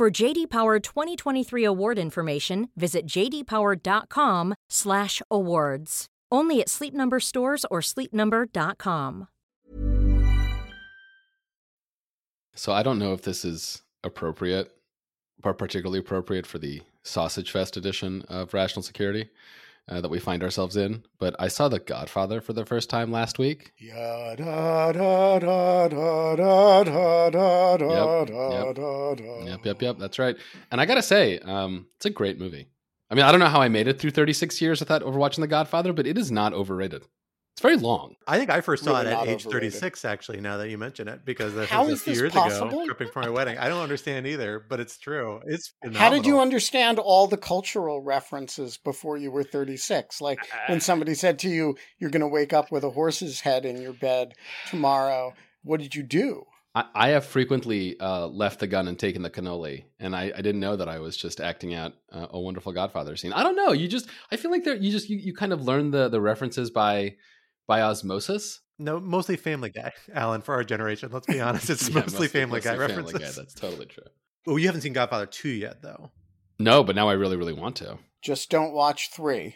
For JD Power 2023 award information, visit jdpower.com/awards. Only at Sleep Number stores or sleepnumber.com. So I don't know if this is appropriate, or particularly appropriate for the Sausage Fest edition of Rational Security uh, that we find ourselves in. But I saw The Godfather for the first time last week. Yep, yep, yep, yep. That's right. And I gotta say, um, it's a great movie. I mean, I don't know how I made it through 36 years without overwatching The Godfather, but it is not overrated. It's very long. I think I first saw Really it at age overrated. 36, actually, now that you mention it, because this How was a few this years possible? ago, prepping for my wedding. I don't understand either, but it's true. It's How did you understand all the cultural references before you were 36? Like when somebody said to you, you're going to wake up with a horse's head in your bed tomorrow, what did you do? I, I have frequently uh, left the gun and taken the cannoli, and I, I didn't know that I was just acting out uh, a wonderful Godfather scene. I don't know. You just, I feel like there, you just, you, you kind of learn the the references by by osmosis. No, mostly Family Guy, Alan, for our generation. Let's be honest. It's Yeah, mostly, Family Guy mostly references. Guy, That's totally true. Oh, you haven't seen Godfather 2 yet, though. No, but now I really, really want to. Just don't watch three.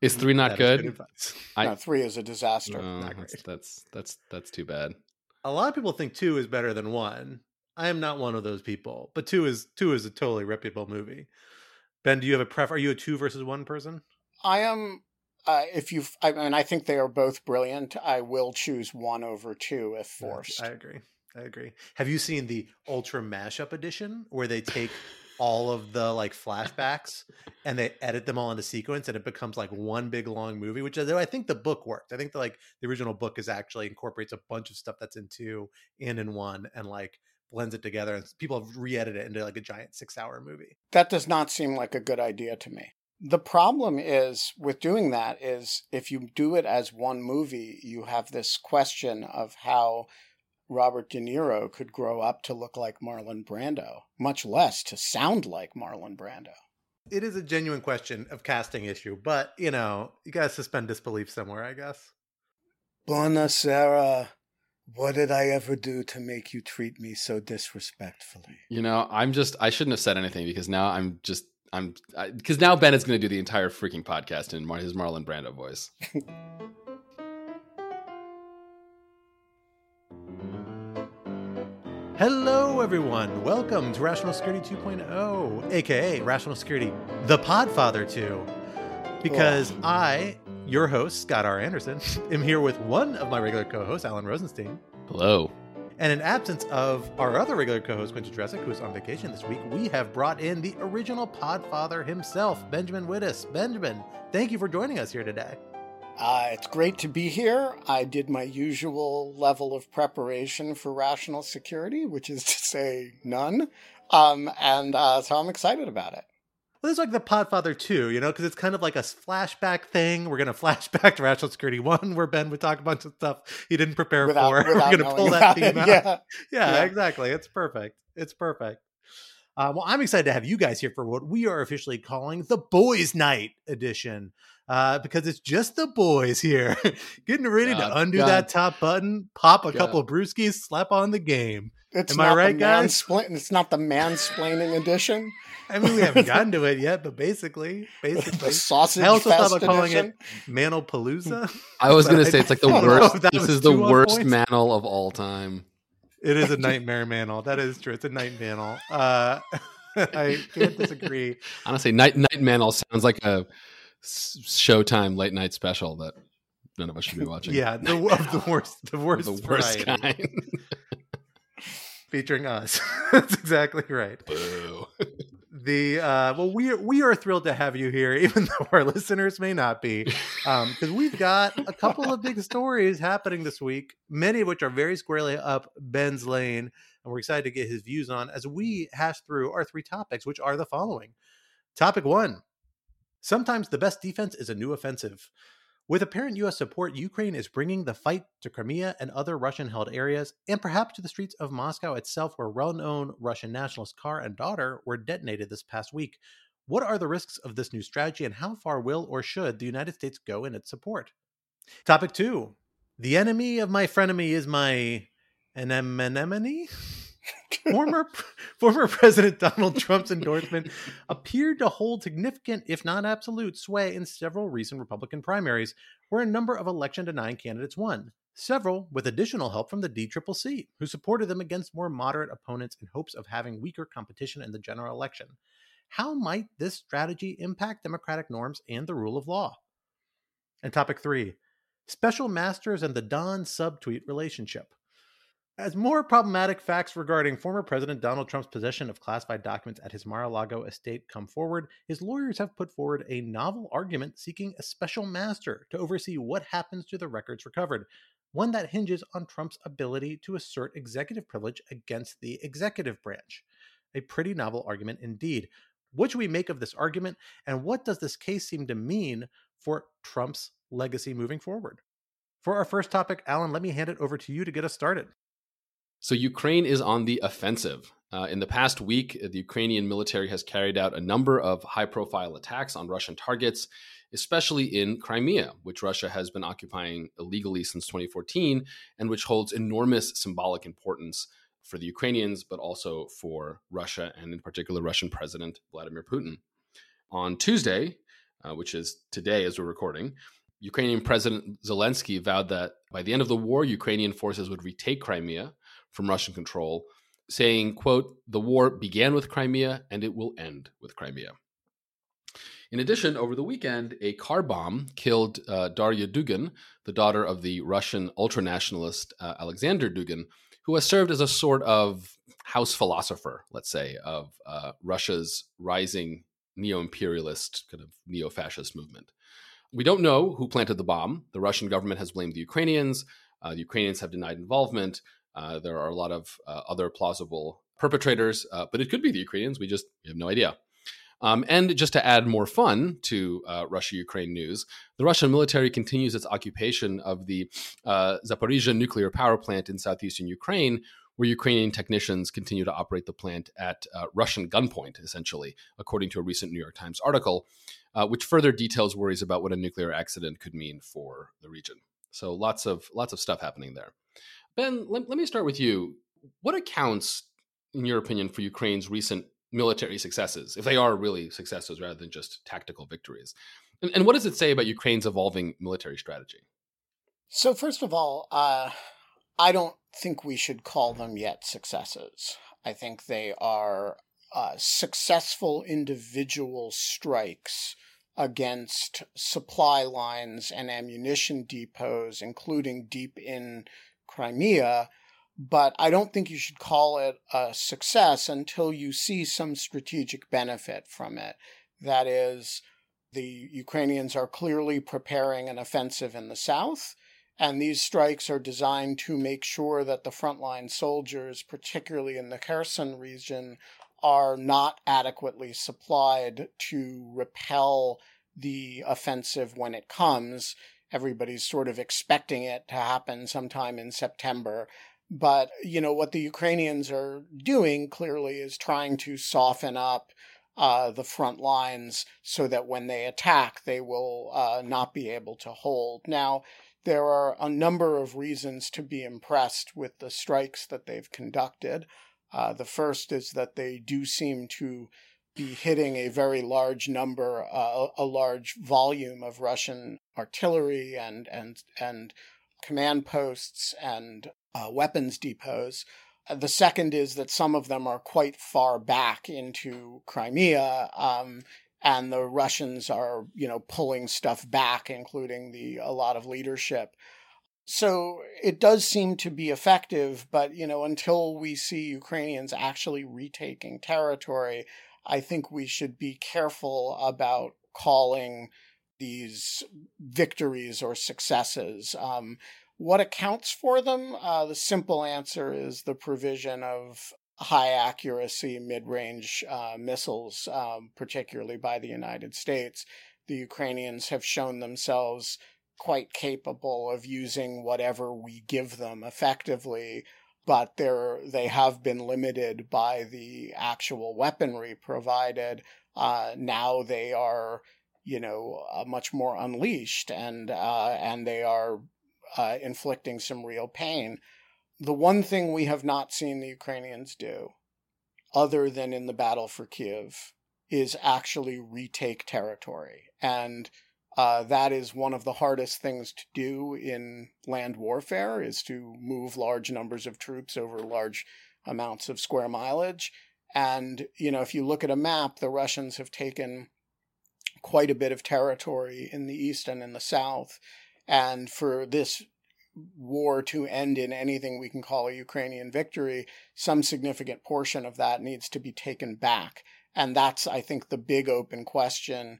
Is three not That is good? advice. I- no, three is a disaster. Oh, Not that's, that's that's that's too bad. A lot of people think 2 is better than 1. I am not one of those people, but 2 is 2 is a totally reputable movie. Ben, do you have a pref? Are you a 2 versus 1 person? I am. Uh, if you, I mean, I think they are both brilliant. I will choose one over two if Yeah, forced. I agree. I agree. Have you seen the Ultra Mashup edition where they take all of the like flashbacks and they edit them all into sequence and it becomes like one big long movie? Which is, I think the book worked. I think the like the original book is actually incorporates a bunch of stuff that's in two and in one and like blends it together and people have re-edited it into like a giant six hour movie. that does not seem like a good idea to me. The problem is with doing that is if you do it as one movie, you have this question of how Robert De Niro could grow up to look like Marlon Brando, much less to sound like Marlon Brando. It is a genuine question of casting issue, but you know, you gotta suspend disbelief somewhere, I guess. Buonasera. What did I ever do to make you treat me so disrespectfully? You know, I'm just I shouldn't have said anything because now I'm just I'm because now Ben is going to do the entire freaking podcast in Mar- his Marlon Brando voice. Hello, everyone. Welcome to Rational Security 2.0, aka Rational Security, the Podfather 2. Because I, your host, Scott R. Anderson, am here with one of my regular co hosts, Alan Rozenshtein. Hello. And in absence of our other regular co host, Quinta Jurecic, who's on vacation this week, we have brought in the original Podfather himself, Benjamin Wittes. Benjamin, thank you for joining us here today. Uh, it's great to be here. I did my usual level of preparation for rational security, which is to say none. Um, and uh, so I'm excited about it. Well, this is like the Podfather 2, you know, because it's kind of like a flashback thing. We're going to flashback to Rational Security 1, where Ben would talk a bunch of stuff he didn't prepare Without, for. without We're going to pull that theme out. Yeah. Yeah, Yeah. exactly. It's perfect. It's perfect. Uh, well, I'm excited to have you guys here for what we are officially calling the Boys Night edition. Uh, because it's just the boys here, getting ready God, to undo God. that top button, pop a God. couple of brewskis, slap on the game. It's Am I not right, the guys? Manspla- it's not the mansplaining edition. I mean, we haven't gotten to it yet, but basically, basically, the sausage I also thought fest about calling edition. it Manopalooza. I was going to say it's like the don't know if worst. This is the worst point. mantle of all time. It is a nightmare mantle. That is true. It's a night mantle. Uh, I can't disagree. Honestly, night night mantle sounds like a Showtime late night special that none of us should be watching. Yeah, the of the worst, the worst, the worst variety, kind. Featuring us. That's exactly right. Boo. The uh, well, we are, we are thrilled to have you here, even though our listeners may not be, because we've got a couple of big stories happening this week. Many of which are very squarely up Ben's lane. and we're excited to get his views on as we hash through our three topics, which are the following. Topic one Sometimes the best defense is a new offensive. With apparent U.S. support, Ukraine is bringing the fight to Crimea and other Russian held areas, and perhaps to the streets of Moscow itself, where well known Russian nationalist car and daughter were detonated this past week. What are the risks of this new strategy, and how far will or should the United States go in its support? Topic two The enemy of my frenemy is my anemone? Former former President Donald Trump's endorsement appeared to hold significant, if not absolute, sway in several recent Republican primaries, where a number of election denying candidates won. Several with additional help from the DCCC, who supported them against more moderate opponents in hopes of having weaker competition in the general election. How might this strategy impact democratic norms and the rule of law? And topic three special masters and the Don subtweet relationship. As more problematic facts regarding former President Donald Trump's possession of classified documents at his Mar a Lago estate come forward, his lawyers have put forward a novel argument seeking a special master to oversee what happens to the records recovered, one that hinges on Trump's ability to assert executive privilege against the executive branch. A pretty novel argument indeed. What should we make of this argument, and what does this case seem to mean for Trump's legacy moving forward? For our first topic, Alan, let me hand it over to you to get us started. So, Ukraine is on the offensive. Uh, in the past week, the Ukrainian military has carried out a number of high profile attacks on Russian targets, especially in Crimea, which Russia has been occupying illegally since 2014 and which holds enormous symbolic importance for the Ukrainians, but also for Russia and, in particular, Russian President Vladimir Putin. On Tuesday, uh, which is today as we're recording, Ukrainian President Zelensky vowed that by the end of the war, Ukrainian forces would retake Crimea from Russian control, saying, quote, the war began with Crimea and it will end with Crimea. In addition, over the weekend, a car bomb killed uh, Darya Dugin, the daughter of the Russian ultranationalist uh, Alexander Dugin, who has served as a sort of house philosopher, let's say, of uh, Russia's rising neo imperialist, kind of neo fascist movement. We don't know who planted the bomb. The Russian government has blamed the Ukrainians. Uh, the Ukrainians have denied involvement. Uh, there are a lot of uh, other plausible perpetrators, uh, but it could be the Ukrainians. We just we have no idea. Um, and just to add more fun to uh, Russia Ukraine news, the Russian military continues its occupation of the uh, Zaporizhia nuclear power plant in southeastern Ukraine, where Ukrainian technicians continue to operate the plant at uh, Russian gunpoint, essentially, according to a recent New York Times article, which further details worries about what a nuclear accident could mean for the region. So lots of lots of stuff happening there. Ben, let, let me start with you. What accounts, in your opinion, for Ukraine's recent military successes, if they are really successes rather than just tactical victories? And, and what does it say about Ukraine's evolving military strategy? So, first of all, uh, I don't think we should call them yet successes. I think they are uh, successful individual strikes against supply lines and ammunition depots, including deep in Crimea, but I don't think you should call it a success until you see some strategic benefit from it. That is, the Ukrainians are clearly preparing an offensive in the south, and these strikes are designed to make sure that the frontline soldiers, particularly in the Kherson region, are not adequately supplied to repel the offensive when it comes everybody's sort of expecting it to happen sometime in September. But, you know, what the Ukrainians are doing clearly is trying to soften up uh, the front lines so that when they attack, they will uh, not be able to hold. Now, there are a number of reasons to be impressed with the strikes that they've conducted. Uh, the first is that they do seem to be hitting a very large number, uh, a large volume of Russian artillery and and and command posts and uh, weapons depots. Uh, the second is that some of them are quite far back into Crimea, um, and the Russians are, you know, pulling stuff back, including the a lot of leadership. So it does seem to be effective, but you know, until we see Ukrainians actually retaking territory, I think we should be careful about calling these victories or successes. Um, What accounts for them? Uh, the simple answer is the provision of high accuracy mid range uh, missiles, um, particularly by the United States. The Ukrainians have shown themselves quite capable of using whatever we give them effectively, but they're, they have been limited by the actual weaponry provided. Uh, now they are, you know, uh, much more unleashed and, uh, and they are uh, inflicting some real pain. The one thing we have not seen the Ukrainians do, other than in the battle for Kiev, is actually retake territory. And uh, that is one of the hardest things to do in land warfare is to move large numbers of troops over large amounts of square mileage. And, you know, if you look at a map, the Russians have taken quite a bit of territory in the east and in the south. And for this war to end in anything we can call a Ukrainian victory, some significant portion of that needs to be taken back. And that's, I think, the big open question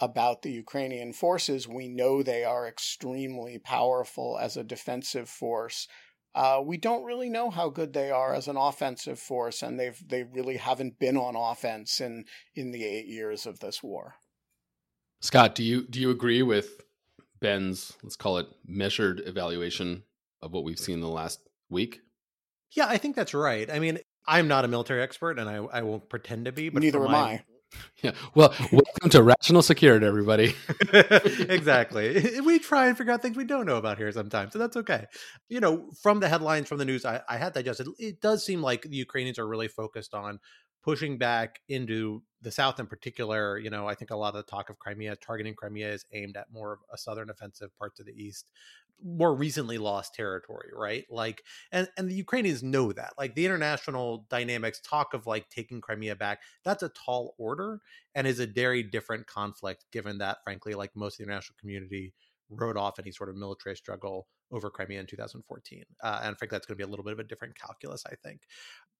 about the Ukrainian forces. We know they are extremely powerful as a defensive force. Uh, we don't really know how good they are as an offensive force, and they've they really haven't been on offense in in the eight years of this war. Scott, do you do you agree with Ben's let's call it measured evaluation of what we've seen in the last week? Yeah, I think that's right. I mean, I'm not a military expert, and I I won't pretend to be. But neither am my, I. Yeah. Well, welcome to Rational Security, everybody. exactly. We try and figure out things we don't know about here sometimes, so that's okay. You know, from the headlines from the news I, I had digested, it does seem like the Ukrainians are really focused on pushing back into the South in particular. You know, I think a lot of the talk of Crimea, targeting Crimea, is aimed at more of a southern offensive parts of the East more recently lost territory, right? Like, and and the Ukrainians know that. Like, the international dynamics talk of like taking Crimea back. That's a tall order and is a very different conflict, given that, frankly, like most of the international community wrote off any sort of military struggle over Crimea in 2014. Uh, and frankly, that's going to be a little bit of a different calculus, I think.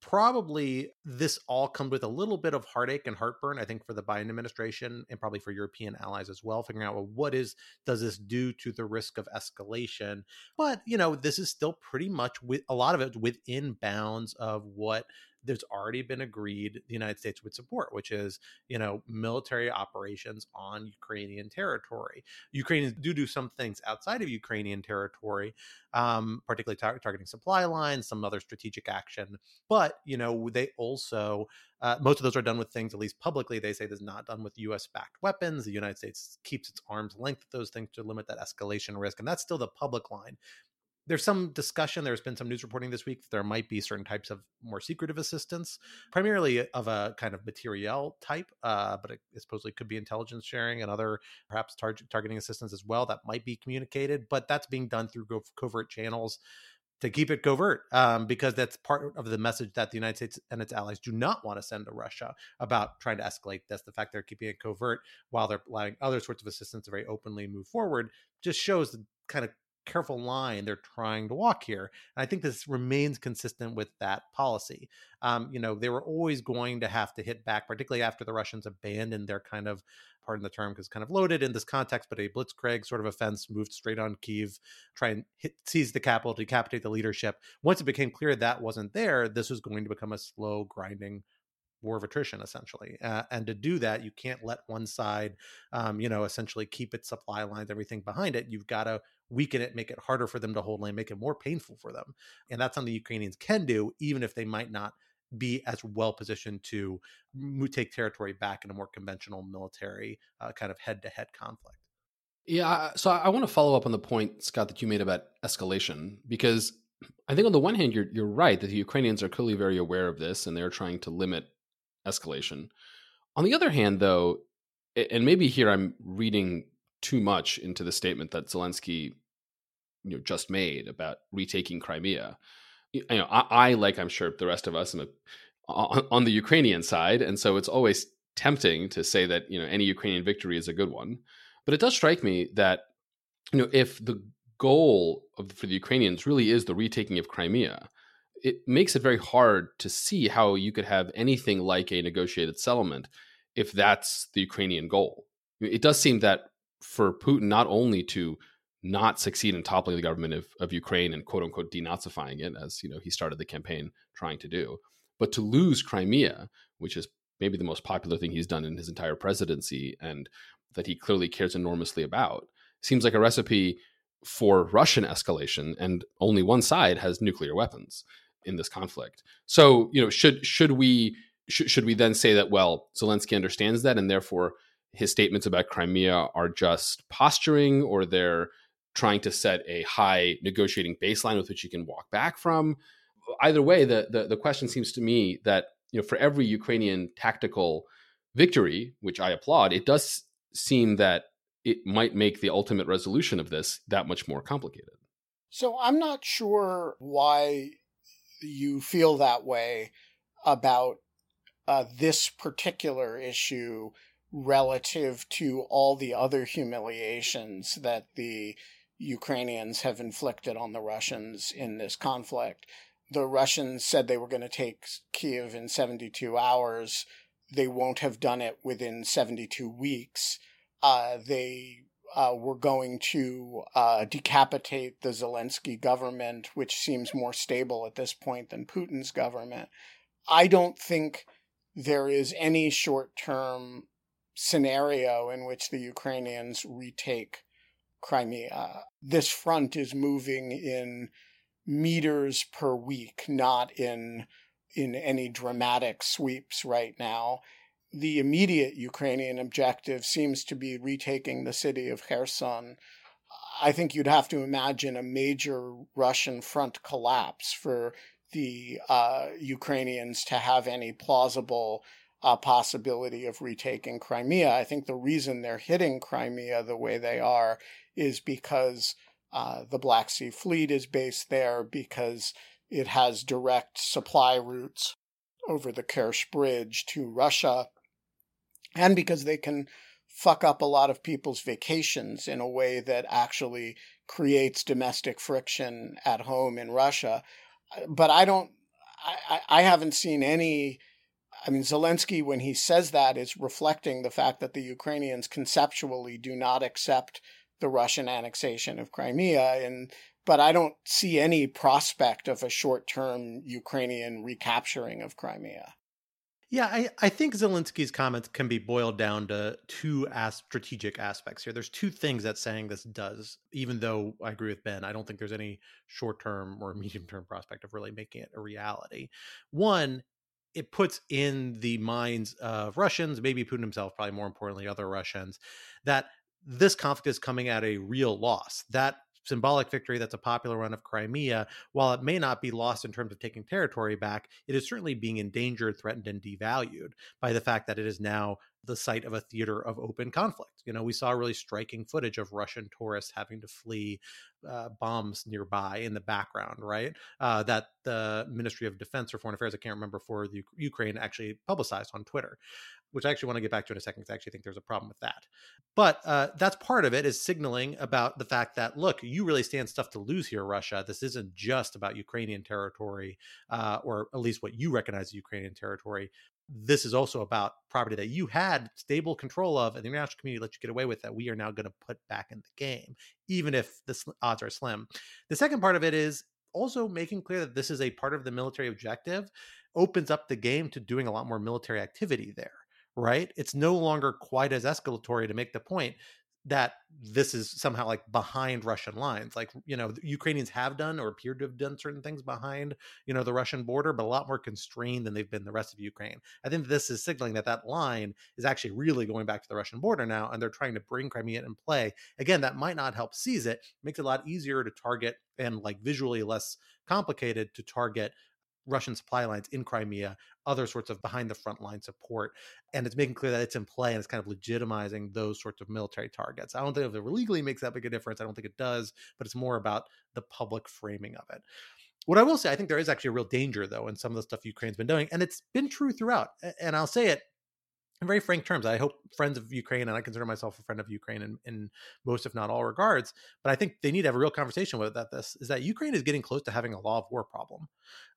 Probably this all comes with a little bit of heartache and heartburn, I think, for the Biden administration and probably for European allies as well, figuring out, well, what is, does this do to the risk of escalation? But, you know, this is still pretty much with a lot of it within bounds of what there's already been agreed the United States would support, which is, you know, military operations on Ukrainian territory. Ukrainians do do some things outside of Ukrainian territory, um, particularly tar- targeting supply lines, some other strategic action. But, you know, they also, uh, most of those are done with things, at least publicly, they say this is not done with US backed weapons. The United States keeps its arm's length those things to limit that escalation risk. And that's still the public line there's some discussion there's been some news reporting this week that there might be certain types of more secretive assistance primarily of a kind of materiel type uh, but it, supposedly could be intelligence sharing and other perhaps tar- targeting assistance as well that might be communicated but that's being done through covert channels to keep it covert um, because that's part of the message that the United States and its allies do not want to send to Russia about trying to escalate this. The fact they're keeping it covert while they're allowing other sorts of assistance to very openly move forward just shows the kind of careful line they're trying to walk here. And I think this remains consistent with that policy. Um, you know, they were always going to have to hit back, particularly after the Russians abandoned their kind of, pardon the term, because kind of loaded in this context, but a blitzkrieg sort of offense moved straight on Kiev, try and hit, seize the capital, decapitate the leadership. Once it became clear that wasn't there, this was going to become a slow grinding war of attrition essentially uh, and to do that you can't let one side um, you know essentially keep its supply lines everything behind it you've got to weaken it make it harder for them to hold land make it more painful for them and that's something the ukrainians can do even if they might not be as well positioned to take territory back in a more conventional military uh, kind of head-to-head conflict yeah so i want to follow up on the point scott that you made about escalation because I think on the one hand, you're you're right that the Ukrainians are clearly very aware of this and they're trying to limit escalation. On the other hand, though, and maybe here I'm reading too much into the statement that Zelensky you know just made about retaking Crimea. You know, I, I like I'm sure the rest of us a, on, on the Ukrainian side, and so it's always tempting to say that you know any Ukrainian victory is a good one. But it does strike me that you know if the goal of, for the Ukrainians really is the retaking of Crimea, it makes it very hard to see how you could have anything like a negotiated settlement if that's the Ukrainian goal. It does seem that for Putin not only to not succeed in toppling the government of, of Ukraine and quote unquote denazifying it, as you know he started the campaign trying to do, but to lose Crimea, which is maybe the most popular thing he's done in his entire presidency and that he clearly cares enormously about, seems like a recipe for Russian escalation, and only one side has nuclear weapons in this conflict. So, you know, should should we should, should we then say that well, Zelensky understands that, and therefore his statements about Crimea are just posturing, or they're trying to set a high negotiating baseline with which you can walk back from? Either way, the the, the question seems to me that you know for every Ukrainian tactical victory, which I applaud, it does seem that it might make the ultimate resolution of this that much more complicated. So I'm not sure why you feel that way about uh, this particular issue relative to all the other humiliations that the Ukrainians have inflicted on the Russians in this conflict. The Russians said they were going to take Kiev in 72 hours. They won't have done it within 72 weeks uh, they uh, were going to uh, decapitate the Zelensky government, which seems more stable at this point than Putin's government. I don't think there is any short term scenario in which the Ukrainians retake Crimea. This front is moving in meters per week, not in in any dramatic sweeps right now the immediate Ukrainian objective seems to be retaking the city of Kherson. I think you'd have to imagine a major Russian front collapse for the uh, Ukrainians to have any plausible uh, possibility of retaking Crimea. I think the reason they're hitting Crimea the way they are is because uh, the Black Sea Fleet is based there, because it has direct supply routes over the Kerch Bridge to Russia and because they can fuck up a lot of people's vacations in a way that actually creates domestic friction at home in Russia. But I don't, I, I haven't seen any. I mean, Zelensky, when he says that, is reflecting the fact that the Ukrainians conceptually do not accept the Russian annexation of Crimea. And but I don't see any prospect of a short term Ukrainian recapturing of Crimea. Yeah, I, I think Zelensky's comments can be boiled down to two as strategic aspects here. There's two things that saying this does, even though I agree with Ben. I don't think there's any short term or medium term prospect of really making it a reality. One, it puts in the minds of Russians, maybe Putin himself, probably more importantly, other Russians, that this conflict is coming at a real loss. That symbolic victory that's a popular one of Crimea, while it may not be lost in terms of taking territory back, it is certainly being endangered, threatened, and devalued by the fact that it is now the site of a theater of open conflict. You know, we saw really striking footage of Russian tourists having to flee uh, bombs nearby in the background, right? Uh, that the Ministry of Defense or Foreign Affairs, I can't remember, for the Ukraine actually publicized on Twitter which I actually want to get back to in a second because I actually think there's a problem with that. But uh, that's part of it is signaling about the fact that look, you really stand stuff to lose here, Russia. This isn't just about Ukrainian territory, uh, or at least what you recognize as Ukrainian territory. This is also about property that you had stable control of, and the international community let you get away with that. We are now going to put back in the game, even if the odds are slim. The second part of it is also making clear that this is a part of the military objective opens up the game to doing a lot more military activity there right? It's no longer quite as escalatory to make the point that this is somehow like behind Russian lines. Like, you know, Ukrainians have done or appeared to have done certain things behind, you know, the Russian border, but a lot more constrained than they've been the rest of Ukraine. I think this is signaling that that line is actually really going back to the Russian border now, and they're trying to bring Crimea in play. Again, that might not help seize it, makes it a lot easier to target and like visually less complicated to target Russian supply lines in Crimea, other sorts of behind the front line support. And it's making clear that it's in play and it's kind of legitimizing those sorts of military targets. I don't think if it legally makes that big a difference. I don't think it does, but it's more about the public framing of it. What I will say, I think there is actually a real danger, though, in some of the stuff Ukraine's been doing. And it's been true throughout. And I'll say it in very frank terms, I hope friends of Ukraine, and I consider myself a friend of Ukraine in, in most, if not all, regards. But I think they need to have a real conversation with that. This is that Ukraine is getting close to having a law of war problem.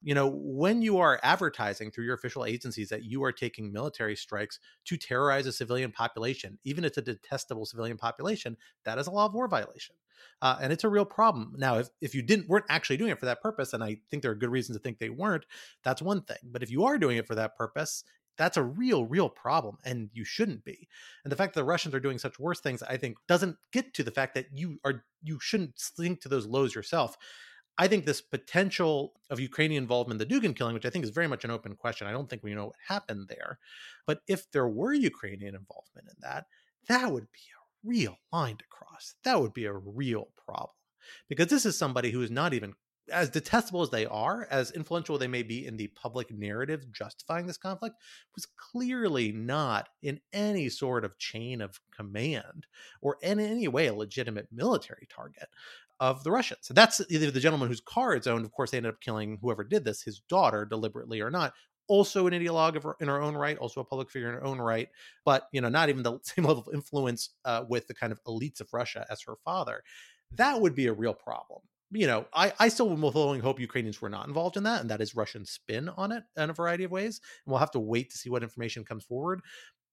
You know, when you are advertising through your official agencies that you are taking military strikes to terrorize a civilian population, even if it's a detestable civilian population, that is a law of war violation. Uh, and it's a real problem. Now, if, if you didn't weren't actually doing it for that purpose, and I think there are good reasons to think they weren't, that's one thing. But if you are doing it for that purpose, that's a real real problem and you shouldn't be and the fact that the russians are doing such worse things i think doesn't get to the fact that you are you shouldn't sink to those lows yourself. I think this potential of ukrainian involvement in the dugin killing which i think is very much an open question i don't think we know what happened there but if there were ukrainian involvement in that that would be a real line to cross that would be a real problem because this is somebody who is not even as detestable as they are, as influential they may be in the public narrative justifying this conflict, was clearly not in any sort of chain of command or in any way a legitimate military target of the Russians. So that's the gentleman whose car is owned. Of course, they ended up killing whoever did this, his daughter, deliberately or not. Also an ideologue in her own right, also a public figure in her own right, but you know, not even the same level of influence uh, with the kind of elites of Russia as her father. That would be a real problem you know, I, I still will fully hope Ukrainians were not involved in that, and that is Russian spin on it in a variety of ways. And we'll have to wait to see what information comes forward.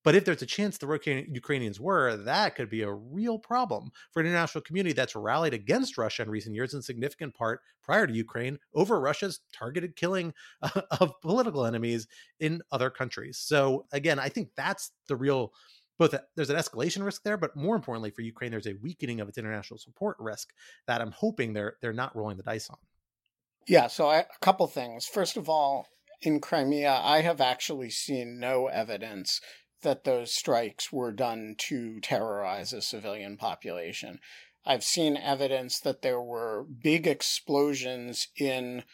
But if there's a chance the Ukrainians were, that could be a real problem for an international community that's rallied against Russia in recent years, in significant part prior to Ukraine, over Russia's targeted killing of political enemies in other countries. So again, I think that's the real both there's an escalation risk there, but more importantly for Ukraine, there's a weakening of its international support risk that I'm hoping they're they're not rolling the dice on. Yeah, so I, a couple things. First of all, in Crimea, I have actually seen no evidence that those strikes were done to terrorize a civilian population. I've seen evidence that there were big explosions in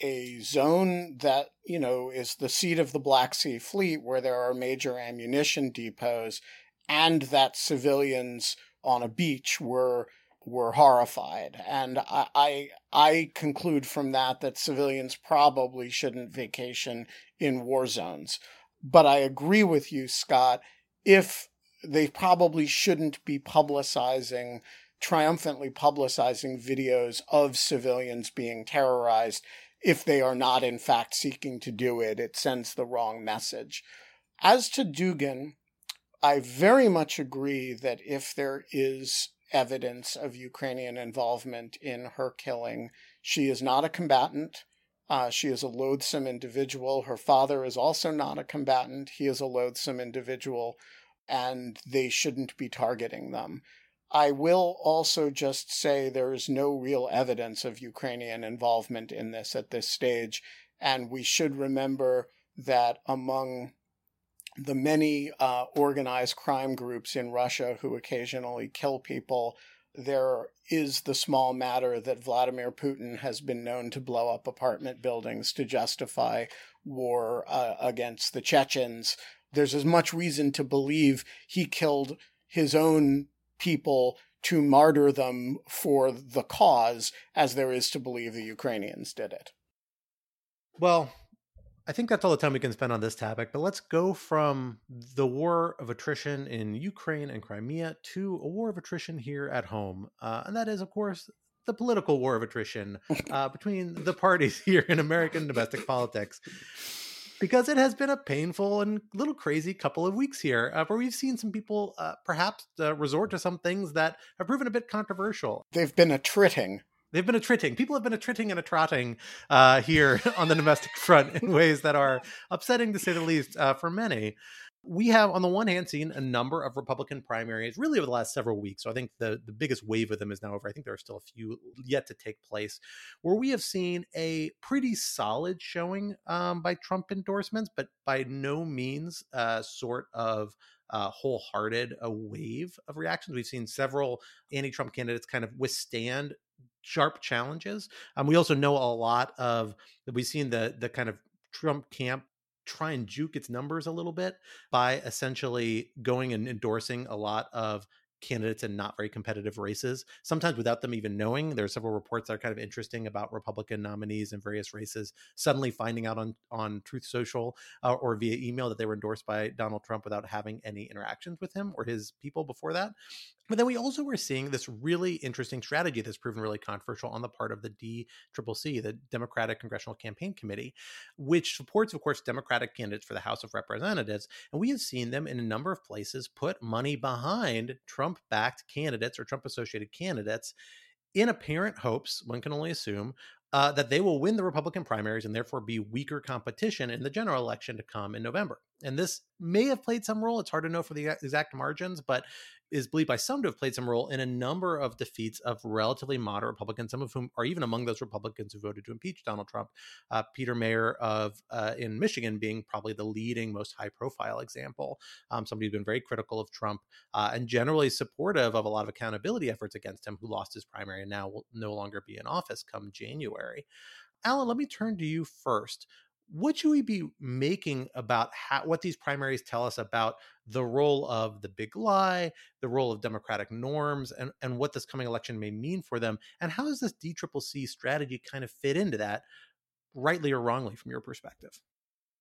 a zone that, you know, is the seat of the Black Sea Fleet where there are major ammunition depots and that civilians on a beach were were horrified. And I, I, I conclude from that that civilians probably shouldn't vacation in war zones. But I agree with you, Scott, if they probably shouldn't be publicizing triumphantly publicizing videos of civilians being terrorized if they are not in fact seeking to do it, it sends the wrong message. As to Dugin, I very much agree that if there is evidence of Ukrainian involvement in her killing, she is not a combatant. Uh, she is a loathsome individual. Her father is also not a combatant. He is a loathsome individual, and they shouldn't be targeting them. I will also just say there is no real evidence of Ukrainian involvement in this at this stage. And we should remember that among the many uh, organized crime groups in Russia who occasionally kill people, there is the small matter that Vladimir Putin has been known to blow up apartment buildings to justify war uh, against the Chechens. There's as much reason to believe he killed his own people to martyr them for the cause as there is to believe the Ukrainians did it. Well, I think that's all the time we can spend on this topic, but let's go from the war of attrition in Ukraine and Crimea to a war of attrition here at home. Uh, and that is, of course, the political war of attrition uh, between the parties here in American domestic politics because it has been a painful and little crazy couple of weeks here uh, where we've seen some people uh, perhaps uh, resort to some things that have proven a bit controversial. They've been a tritting. They've been a tritting. People have been a tritting and a trotting uh, here on the domestic front in ways that are upsetting to say the least uh, for many we have on the one hand seen a number of republican primaries really over the last several weeks so i think the, the biggest wave of them is now over. I think there are still a few yet to take place where we have seen a pretty solid showing um, by trump endorsements but by no means uh, sort of uh, wholehearted a wave of reactions. We've seen several anti-trump candidates kind of withstand sharp challenges. Um, we also know a lot of we've seen the the kind of Trump camp try and juke its numbers a little bit by essentially going and endorsing a lot of candidates in not very competitive races, sometimes without them even knowing. There are several reports that are kind of interesting about Republican nominees in various races suddenly finding out on on Truth Social uh, or via email that they were endorsed by Donald Trump without having any interactions with him or his people before that. But then we also were seeing this really interesting strategy that's proven really controversial on the part of the DCCC, the Democratic Congressional Campaign Committee, which supports, of course, Democratic candidates for the House of Representatives. And we have seen them in a number of places put money behind Trump backed candidates or Trump associated candidates in apparent hopes, one can only assume, uh, that they will win the Republican primaries and therefore be weaker competition in the general election to come in November. And this may have played some role. It's hard to know for the exact margins, but is believed by some to have played some role in a number of defeats of relatively moderate Republicans, some of whom are even among those Republicans who voted to impeach Donald Trump. Uh, Peter Meijer of uh, in Michigan being probably the leading, most high-profile example. Um, somebody who's been very critical of Trump uh, and generally supportive of a lot of accountability efforts against him, who lost his primary and now will no longer be in office come January. Alan, let me turn to you first what should we be making about how, what these primaries tell us about the role of the big lie, the role of democratic norms, and, and what this coming election may mean for them? And how does this DCCC strategy kind of fit into that, rightly or wrongly, from your perspective?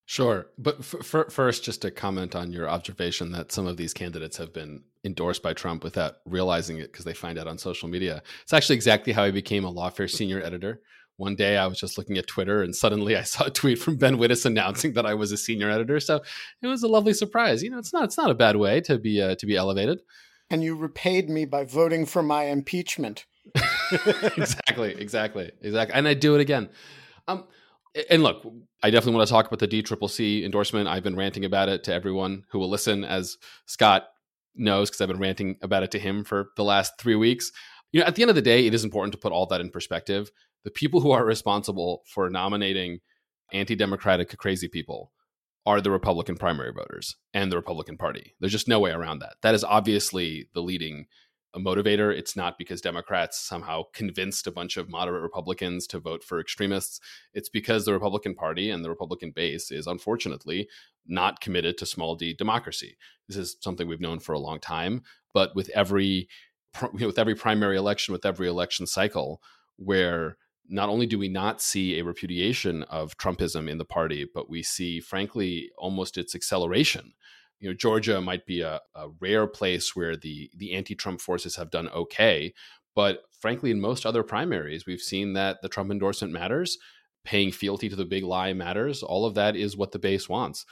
Sure. But f- f- first, just to comment on your observation that some of these candidates have been endorsed by Trump without realizing it because they find out on social media. It's actually exactly how I became a Lawfare senior editor one day I was just looking at Twitter and suddenly I saw a tweet from Ben Wittes announcing that I was a senior editor. So it was a lovely surprise. You know, it's not it's not a bad way to be uh, to be elevated. And you repaid me by voting for my impeachment. exactly, exactly, exactly. And I do it again. Um, and look, I definitely want to talk about the DCCC endorsement. I've been ranting about it to everyone who will listen, as Scott knows, because I've been ranting about it to him for the last three weeks. You know, at the end of the day, it is important to put all that in perspective the people who are responsible for nominating anti-democratic crazy people are the Republican primary voters and the Republican Party. There's just no way around that. That is obviously the leading motivator. It's not because Democrats somehow convinced a bunch of moderate Republicans to vote for extremists. It's because the Republican Party and the Republican base is unfortunately not committed to small d democracy. This is something we've known for a long time, but with every with every primary election, with every election cycle where not only do we not see a repudiation of Trumpism in the party, but we see, frankly, almost its acceleration. You know, Georgia might be a, a rare place where the the anti-Trump forces have done okay, but frankly, in most other primaries, we've seen that the Trump endorsement matters, paying fealty to the big lie matters. All of that is what the base wants.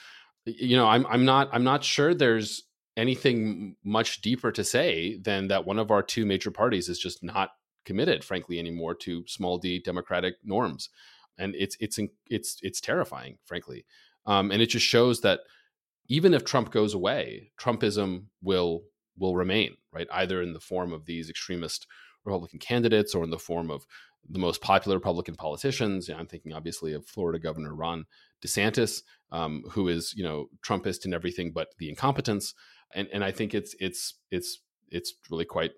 You know, I'm I'm not I'm not sure there's anything much deeper to say than that one of our two major parties is just not committed, frankly, anymore to small d democratic norms, and it's it's it's it's terrifying, frankly, um, and it just shows that even if Trump goes away, Trumpism will will remain, right? Either in the form of these extremist Republican candidates or in the form of the most popular Republican politicians. You know, I'm thinking obviously of Florida Governor Ron DeSantis, um, who is you know Trumpist in everything but the incompetence, and and I think it's it's it's it's really quite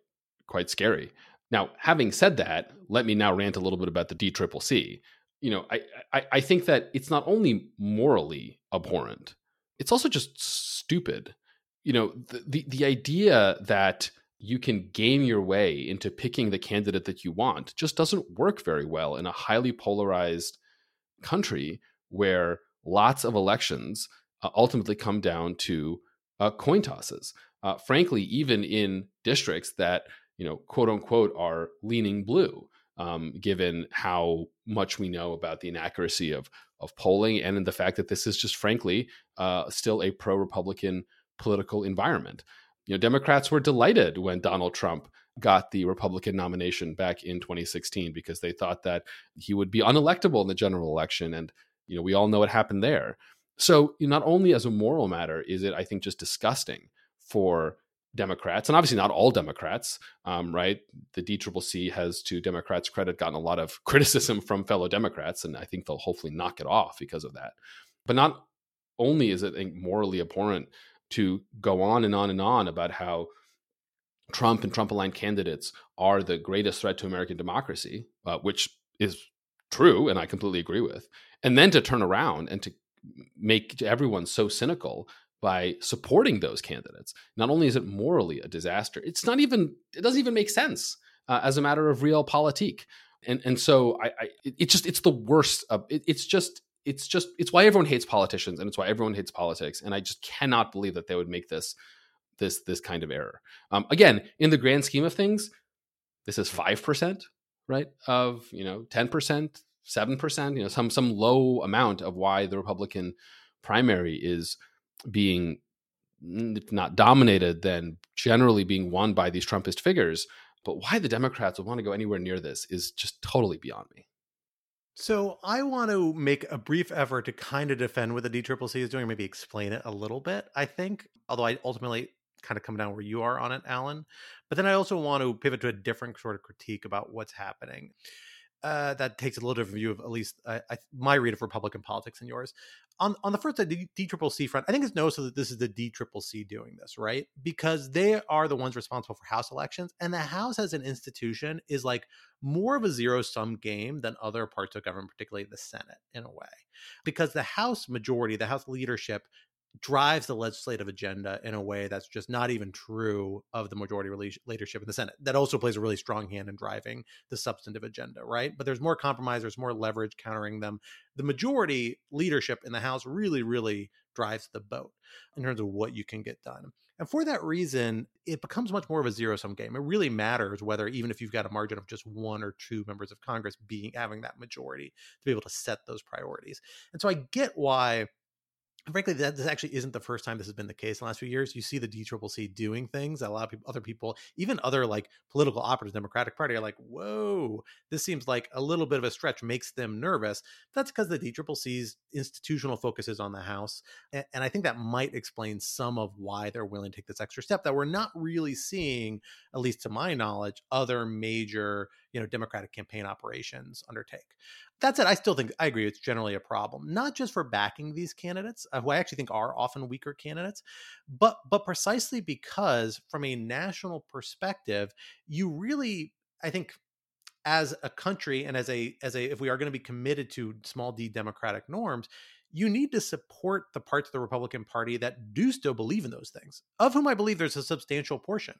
quite scary. Now, having said that, let me now rant a little bit about the DCCC. You know, I, I, I think that it's not only morally abhorrent, it's also just stupid. You know, the, the, the idea that you can game your way into picking the candidate that you want just doesn't work very well in a highly polarized country where lots of elections uh, ultimately come down to uh, coin tosses. Uh, frankly, even in districts that you know, quote unquote, are leaning blue, um, given how much we know about the inaccuracy of of polling and the fact that this is just frankly uh, still a pro Republican political environment. You know, Democrats were delighted when Donald Trump got the Republican nomination back in 2016 because they thought that he would be unelectable in the general election, and you know, we all know what happened there. So, not only as a moral matter is it, I think, just disgusting for Democrats, and obviously not all Democrats, um, right? The DCCC has, to Democrats' credit, gotten a lot of criticism from fellow Democrats, and I think they'll hopefully knock it off because of that. But not only is it think, morally abhorrent to go on and on and on about how Trump and Trump aligned candidates are the greatest threat to American democracy, uh, which is true, and I completely agree with, and then to turn around and to make everyone so cynical by supporting those candidates. Not only is it morally a disaster, it's not even it doesn't even make sense uh, as a matter of realpolitik. And and so I, I it just it's the worst. Of, it, it's just it's just it's why everyone hates politicians and it's why everyone hates politics. And I just cannot believe that they would make this this this kind of error. Um, again, in the grand scheme of things, this is five percent, right? Of you know ten percent, seven percent, you know some some low amount of why the Republican primary is being not dominated, then generally being won by these Trumpist figures. But why the Democrats would want to go anywhere near this is just totally beyond me. So I want to make a brief effort to kind of defend what the DCCC is doing, maybe explain it a little bit. I think, although I ultimately kind of come down where you are on it, Alan. But then I also want to pivot to a different sort of critique about what's happening. Uh, that takes a little different view of at least uh, I, my read of Republican politics and yours. On on the first, the DCCC front, I think it's noticeable that this is the DCCC doing this, right? Because they are the ones responsible for House elections, and the House as an institution is like more of a zero sum game than other parts of government, particularly the Senate, in a way, because the House majority, the House leadership drives the legislative agenda in a way that's just not even true of the majority leadership in the Senate. That also plays a really strong hand in driving the substantive agenda, right? But there's more compromise, there's more leverage countering them. The majority leadership in the House really, really drives the boat in terms of what you can get done. And for that reason, it becomes much more of a zero sum game. It really matters whether, even if you've got a margin of just one or two members of Congress being having that majority to be able to set those priorities. And so I get why frankly, that this actually isn't the first time this has been the case in the last few years. You see the DCCC doing things that a lot of people, other people, even other like political operatives, Democratic Party, are like, "Whoa, this seems like a little bit of a stretch." Makes them nervous. That's because the DCCC's institutional focus is on the House, and, and I think that might explain some of why they're willing to take this extra step that we're not really seeing, at least to my knowledge, other major you know Democratic campaign operations undertake. That said, I still think I agree it's generally a problem, not just for backing these candidates, uh, who I actually think are often weaker candidates, but but precisely because from a national perspective, you really I think as a country and as a as a if we are going to be committed to small d democratic norms you need to support the parts of the Republican Party that do still believe in those things, of whom I believe there's a substantial portion.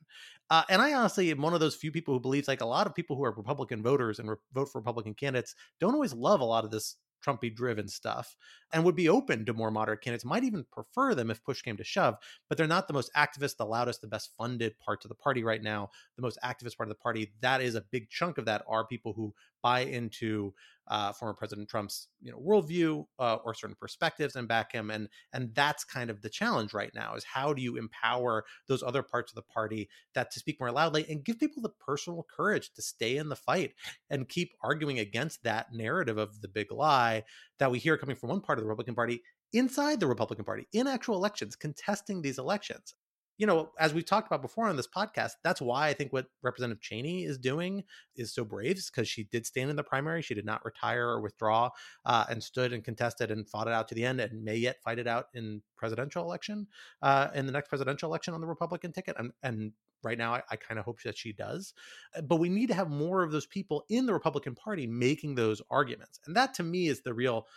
Uh, and I honestly am one of those few people who believes, like a lot of people who are Republican voters and re- vote for Republican candidates, don't always love a lot of this Trumpy driven stuff and would be open to more moderate candidates, might even prefer them if push came to shove, but they're not the most activist, the loudest, the best funded parts of the party right now. The most activist part of the party, that is a big chunk of that, are people who buy into uh, former President Trump's you know worldview uh, or certain perspectives and back him, and and that's kind of the challenge right now is how do you empower those other parts of the party that to speak more loudly and give people the personal courage to stay in the fight and keep arguing against that narrative of the big lie that we hear coming from one part of the Republican Party inside the Republican Party in actual elections, contesting these elections you know, as we've talked about before on this podcast, that's why I think what Representative Cheney is doing is so brave, because she did stand in the primary. She did not retire or withdraw uh, and stood and contested and fought it out to the end and may yet fight it out in presidential election, uh, in the next presidential election on the Republican ticket. And, and right now, I, I kind of hope that she does. Uh, but we need to have more of those people in the Republican Party making those arguments. And that to me is the real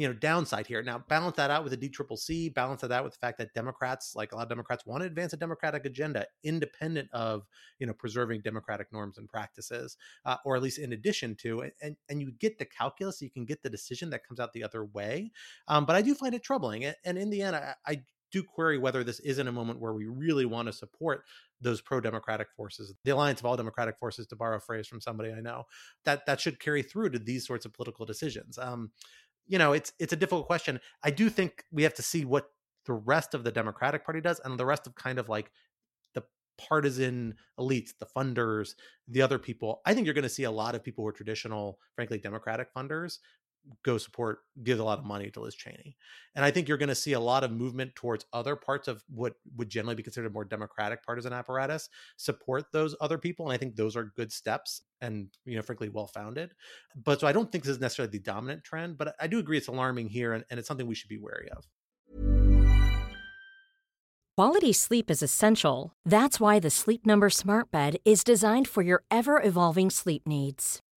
you know downside here. Now balance that out with the D triple C, balance that out with the fact that Democrats, like a lot of Democrats, want to advance a democratic agenda independent of you know preserving democratic norms and practices, uh, or at least in addition to, and and you get the calculus, you can get the decision that comes out the other way. Um, but I do find it troubling, and, in the end, I, I do query whether this isn't a moment where we really want to support those pro-democratic forces the alliance of all democratic forces to borrow a phrase from somebody i know that that should carry through to these sorts of political decisions um, you know, it's it's a difficult question. I do think we have to see what the rest of the Democratic Party does and the rest of kind of like the partisan elites, the funders, the other people. I think you're going to see a lot of people who are traditional, frankly, Democratic funders go support, give a lot of money to Liz Cheney. And I think you're going to see a lot of movement towards other parts of what would generally be considered a more democratic partisan apparatus support those other people. And I think those are good steps and, you know, frankly, well founded. But so I don't think this is necessarily the dominant trend, but I do agree it's alarming here and, and it's something we should be wary of. Quality sleep is essential. That's why the Sleep Number Smart Bed is designed for your ever evolving sleep needs.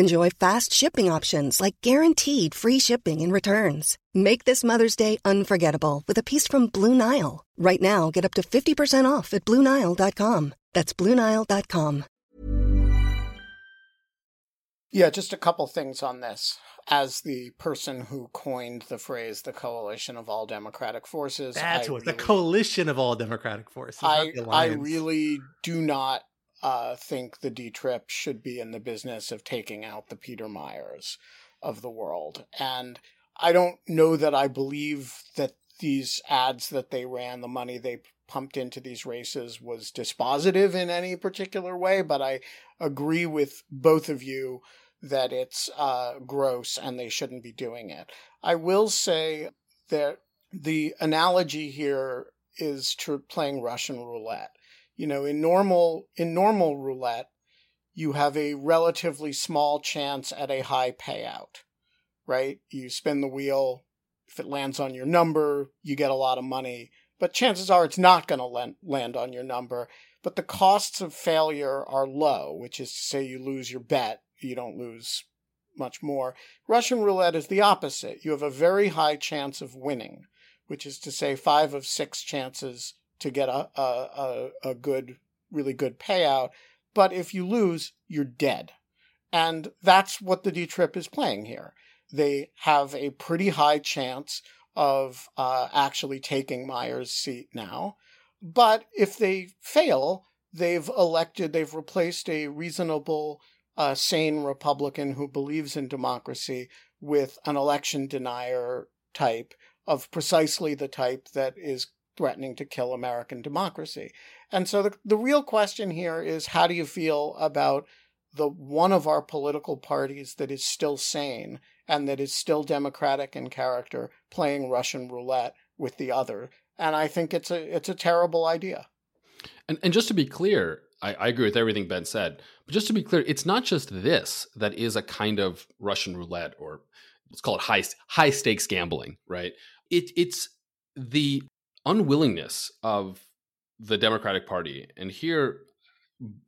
Enjoy fast shipping options like guaranteed free shipping and returns. Make this Mother's Day unforgettable with a piece from Blue Nile. Right now, get up to 50% off at BlueNile.com. That's BlueNile.com. Yeah, just a couple things on this. As the person who coined the phrase "the coalition of all democratic forces," That's I what the coalition of all democratic forces. I I really do not uh, think the D Trip should be in the business of taking out the Peter Meijer of the world, and I don't know that I believe that these ads that they ran, the money they pumped into these races, was dispositive in any particular way. But I agree with both of you that it's uh, gross and they shouldn't be doing it. I will say that the analogy here is to playing Russian roulette. You know, in normal in normal roulette, you have a relatively small chance at a high payout. Right? You spin the wheel, if it lands on your number, you get a lot of money, but chances are it's not going to land on your number. But the costs of failure are low, which is to say you lose your bet, you don't lose much more. Russian roulette is the opposite. You have a very high chance of winning, which is to say five of six chances to get a, a, a, a good, really good payout. But if you lose, you're dead. And that's what the D Trip is playing here. They have a pretty high chance of uh, actually taking Meijer's seat now. But if they fail, they've elected, they've replaced a reasonable, uh, sane Republican who believes in democracy with an election denier type of precisely the type that is threatening to kill American democracy. And so the, the real question here is how do you feel about the one of our political parties that is still sane and that is still democratic in character playing Russian roulette with the other? And I think it's a it's a terrible idea. And, and just to be clear, I, I agree with everything Ben said. But just to be clear, it's not just this that is a kind of Russian roulette or let's call it high high stakes gambling, right? It it's the unwillingness of the Democratic Party, and here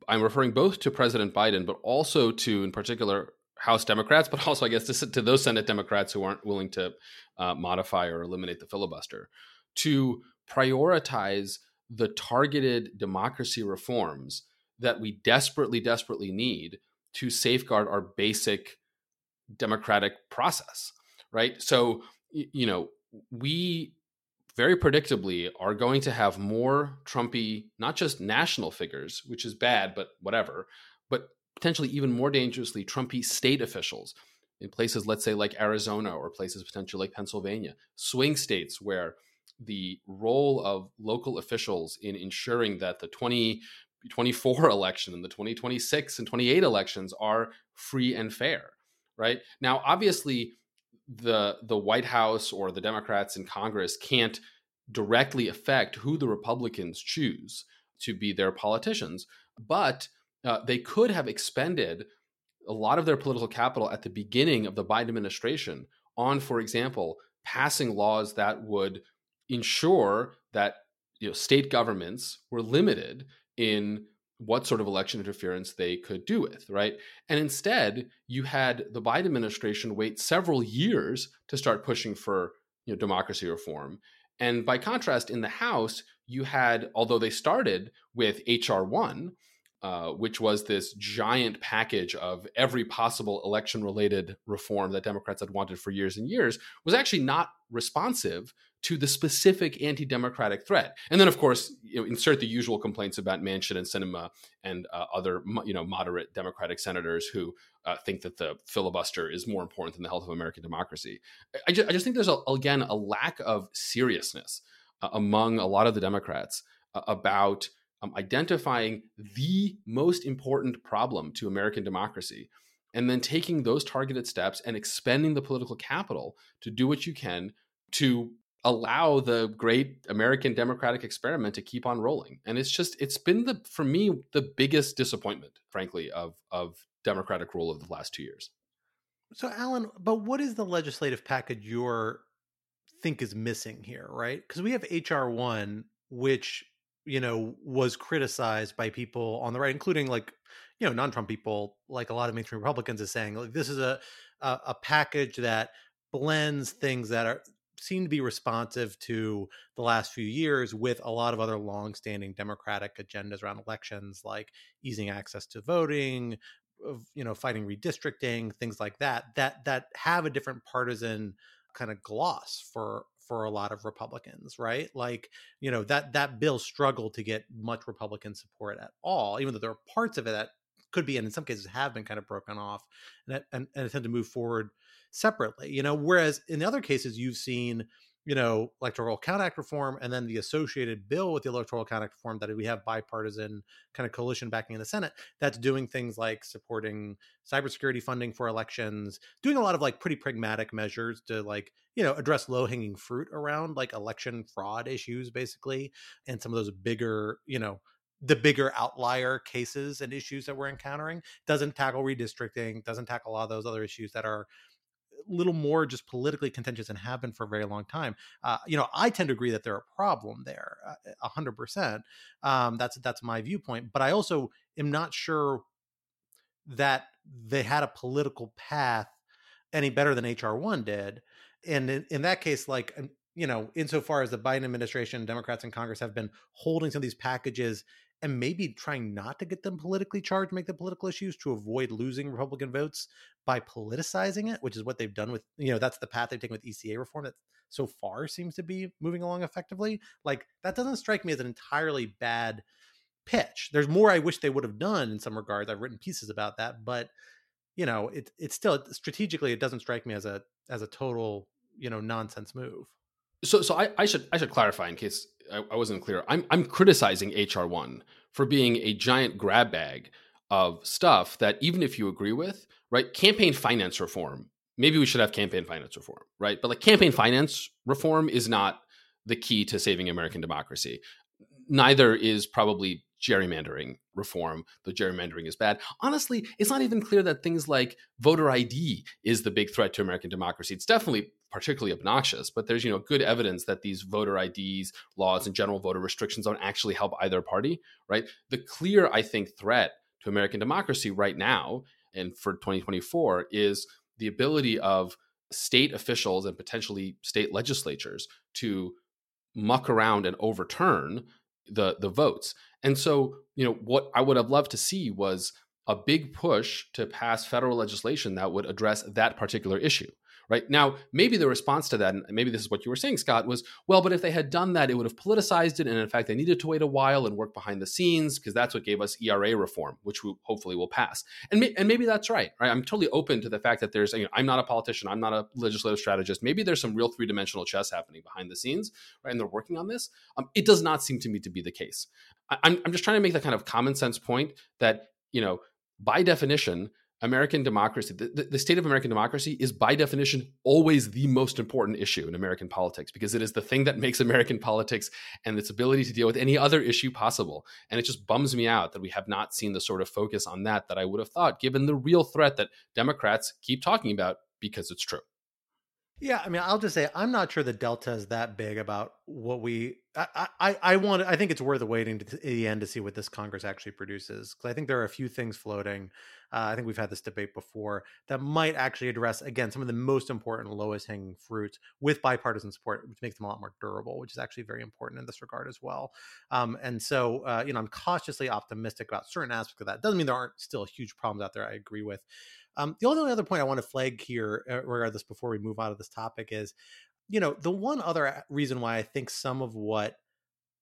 I'm referring both to President Biden, but also to, in particular, House Democrats, but also, I guess, to, to those Senate Democrats who aren't willing to uh, modify or eliminate the filibuster, to prioritize the targeted democracy reforms that we desperately, desperately need to safeguard our basic democratic process, right? So, you know, we very predictably are going to have more Trumpy, not just national figures, which is bad, but whatever, but potentially even more dangerously, Trumpy state officials in places, let's say like Arizona or places potentially like Pennsylvania, swing states where the role of local officials in ensuring that the 2024 election and the 2026 and 28 elections are free and fair, right? Now, obviously, the the White House or the Democrats in Congress can't directly affect who the Republicans choose to be their politicians, but uh, they could have expended a lot of their political capital at the beginning of the Biden administration on, for example, passing laws that would ensure that you know, state governments were limited in what sort of election interference they could do with, right? And instead, you had the Biden administration wait several years to start pushing for you know, democracy reform. And by contrast, in the House, you had, although they started with H.R. 1, uh, which was this giant package of every possible election related reform that Democrats had wanted for years and years, was actually not responsive to the specific anti democratic threat. And then, of course, you know, insert the usual complaints about Manchin and Sinema and uh, other you know, moderate Democratic senators who uh, think that the filibuster is more important than the health of American democracy. I just, I just think there's, a, again, a lack of seriousness uh, among a lot of the Democrats uh, about um, identifying the most important problem to American democracy and then taking those targeted steps and expending the political capital to do what you can to allow the great American democratic experiment to keep on rolling. And it's just it's been the for me the biggest disappointment, frankly, of of democratic rule of the last two years. So, Alan, but what is the legislative package you're think is missing here, right? Because we have HR one, which you know was criticized by people on the right, including like you know non-Trump people, like a lot of mainstream Republicans, is saying like this is a a, a package that blends things that are seem to be responsive to the last few years with a lot of other long-standing democratic agendas around elections like easing access to voting you know fighting redistricting things like that that that have a different partisan kind of gloss for for a lot of Republicans, right? Like, you know, that that bill struggled to get much Republican support at all, even though there are parts of it that could be and in some cases have been kind of broken off and and, and tend to move forward separately. You know, whereas in the other cases you've seen you know, Electoral Count Act reform and then the associated bill with the Electoral Count Act reform that we have bipartisan kind of coalition backing in the Senate that's doing things like supporting cybersecurity funding for elections, doing a lot of like pretty pragmatic measures to like, you know, address low hanging fruit around like election fraud issues, basically, and some of those bigger, you know, the bigger outlier cases and issues that we're encountering. Doesn't tackle redistricting, doesn't tackle a lot of those other issues that are little more just politically contentious and have been for a very long time. Uh, you know, I tend to agree that they're a problem there, uh, a hundred percent. Um, that's that's my viewpoint. But I also am not sure that they had a political path any better than HR one did. And in, in that case, like you know, insofar as the Biden administration, Democrats in Congress have been holding some of these packages and maybe trying not to get them politically charged, make them political issues to avoid losing Republican votes by politicizing it, which is what they've done with, you know, that's the path they've taken with ECA reform that so far seems to be moving along effectively. Like that doesn't strike me as an entirely bad pitch. There's more I wish they would have done in some regards. I've written pieces about that, but you know, it it's still strategically it doesn't strike me as a as a total, you know, nonsense move. So so I, I should I should clarify in case I, I wasn't clear. I'm I'm criticizing HR one for being a giant grab bag of stuff that even if you agree with, right? Campaign finance reform. Maybe we should have campaign finance reform, right? But like campaign finance reform is not the key to saving American democracy. Neither is probably gerrymandering reform, though gerrymandering is bad. Honestly, it's not even clear that things like voter ID is the big threat to American democracy. It's definitely particularly obnoxious, but there's you know good evidence that these voter IDs, laws, and general voter restrictions don't actually help either party, right? The clear, I think, threat to American democracy right now and for 2024 is the ability of state officials and potentially state legislatures to muck around and overturn the the votes. And so, you know, what I would have loved to see was a big push to pass federal legislation that would address that particular issue right? Now maybe the response to that and maybe this is what you were saying scott was well but if they had done that it would have politicized it and in fact they needed to wait a while and work behind the scenes because that's what gave us era reform which we hopefully will pass. And, and maybe that's right right? I'm totally open to the fact that there's you know, i'm not a politician i'm not a legislative strategist. Maybe there's some real three-dimensional chess happening behind the scenes right and they're working on this. Um, it does not seem to me to be the case. I, I'm, I'm just trying to make that kind of common sense point that you know by definition American democracy, the, the, state of American democracy is by definition always the most important issue in American politics because it is the thing that makes American politics and its ability to deal with any other issue possible. And it just bums me out that we have not seen the sort of focus on that that I would have thought, given the real threat that Democrats keep talking about because it's true. Yeah, I mean, I'll just say I'm not sure the delta is that big about what we. I I, I want. I think it's worth waiting to, the end to see what this Congress actually produces because I think there are a few things floating. Uh, I think we've had this debate before that might actually address again some of the most important lowest hanging fruits with bipartisan support, which makes them a lot more durable, which is actually very important in this regard as well. Um, and so, uh, you know, I'm cautiously optimistic about certain aspects of that. Doesn't mean there aren't still huge problems out there. I agree with. Um, the only other point I want to flag here, uh, regardless, before we move on to this topic, is you know the one other reason why I think some of what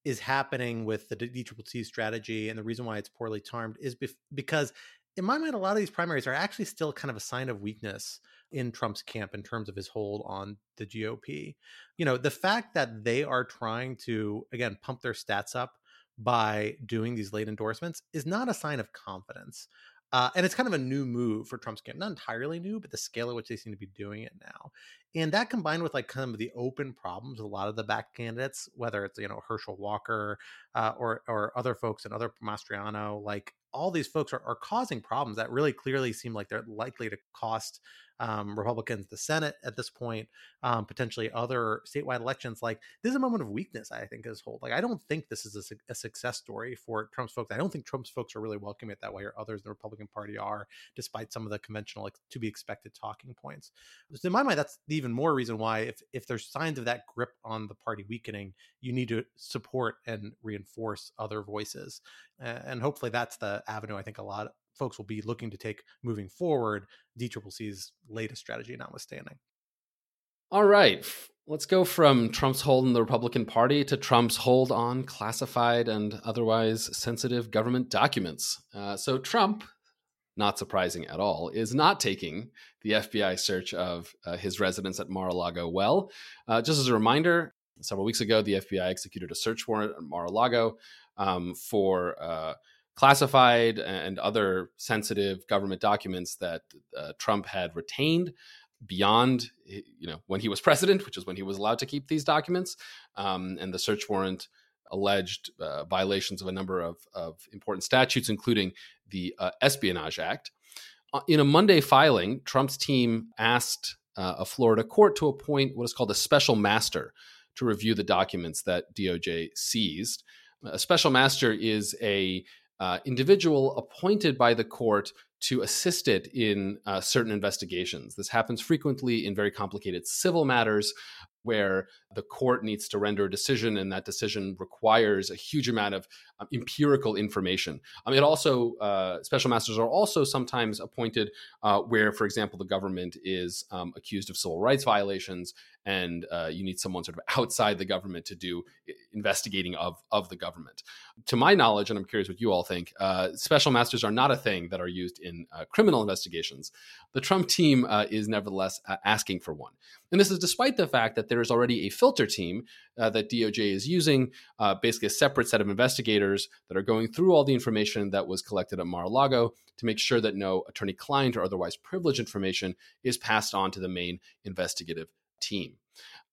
is happening with the DCCC strategy and the reason why it's poorly timed is bef- because in my mind, a lot of these primaries are actually still kind of a sign of weakness in Trump's camp in terms of his hold on the GOP. You know, the fact that they are trying to, again, pump their stats up by doing these late endorsements is not a sign of confidence. Uh, and it's kind of a new move for Trump's camp, not entirely new, but the scale at which they seem to be doing it now, and that combined with like kind of the open problems a lot of the back candidates, whether it's you know Herschel Walker uh, or or other folks and other Mastriano, like all these folks are, are causing problems that really clearly seem like they're likely to cost um, Republicans the Senate at this point, um, potentially other statewide elections. Like this is a moment of weakness, I think, as whole. Like I don't think this is a, a, success story for Trump's folks. I don't think Trump's folks are really welcoming it that way, or others in the Republican Party are, despite some of the conventional like, to be expected talking points. So in my mind, that's even more reason why if if there's signs of that grip on the party weakening, you need to support and reinforce other voices, and hopefully that's the avenue I think a lot folks will be looking to take moving forward, DCCC's latest strategy notwithstanding. All right. Let's go from Trump's hold in the Republican Party to Trump's hold on classified and otherwise sensitive government documents. Uh, so, Trump, not surprising at all, is not taking the FBI search of uh, his residence at Mar a Lago well. Uh, just as a reminder, several weeks ago, the FBI executed a search warrant at Mar a Lago um, for uh, classified and other sensitive government documents that uh, Trump had retained beyond you know when he was president, which is when he was allowed to keep these documents, um, and the search warrant alleged uh, violations of a number of, of, important statutes, including the uh, Espionage Act. Uh, in a Monday filing, Trump's team asked uh, a Florida court to appoint what is called a special master to review the documents that DOJ seized. A special master is a uh, individual appointed by the court to assist it in uh, certain investigations. This happens frequently in very complicated civil matters where the court needs to render a decision, and that decision requires a huge amount of um, empirical information. Um, it also uh, special masters are also sometimes appointed uh, where, for example, the government is um, accused of civil rights violations, and uh, you need someone sort of outside the government to do investigating of of the government. To my knowledge, and I'm curious what you all think, uh, special masters are not a thing that are used in uh, criminal investigations. The Trump team uh, is nevertheless asking for one, and this is despite the fact that there is already a filter team that DOJ is using, basically a separate set of investigators that are going through all the information that was collected at Mar a Lago to make sure that no attorney client or otherwise privileged information is passed on to the main investigative team.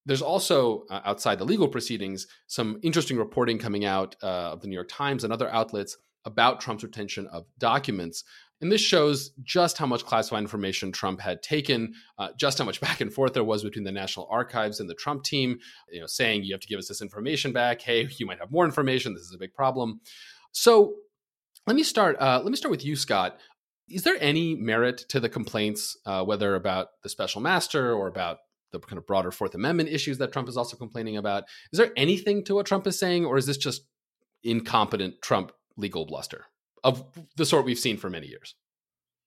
There's also, uh, outside the legal proceedings, some interesting reporting coming out uh, of the New York Times and other outlets about Trump's retention of documents and this shows just how much classified information Trump had taken, uh, just how much back and forth there was between the National Archives and the Trump team, you know, saying you have to give us this information back. Hey, you might have more information. This is a big problem. So let me start. Uh, let me start with you, Scott. Is there any merit to the complaints, uh, whether about the special master or about the kind of broader Fourth Amendment issues that Trump is also complaining about? Is there anything to what Trump is saying, or is this just incompetent Trump legal bluster? Of the sort we've seen for many years.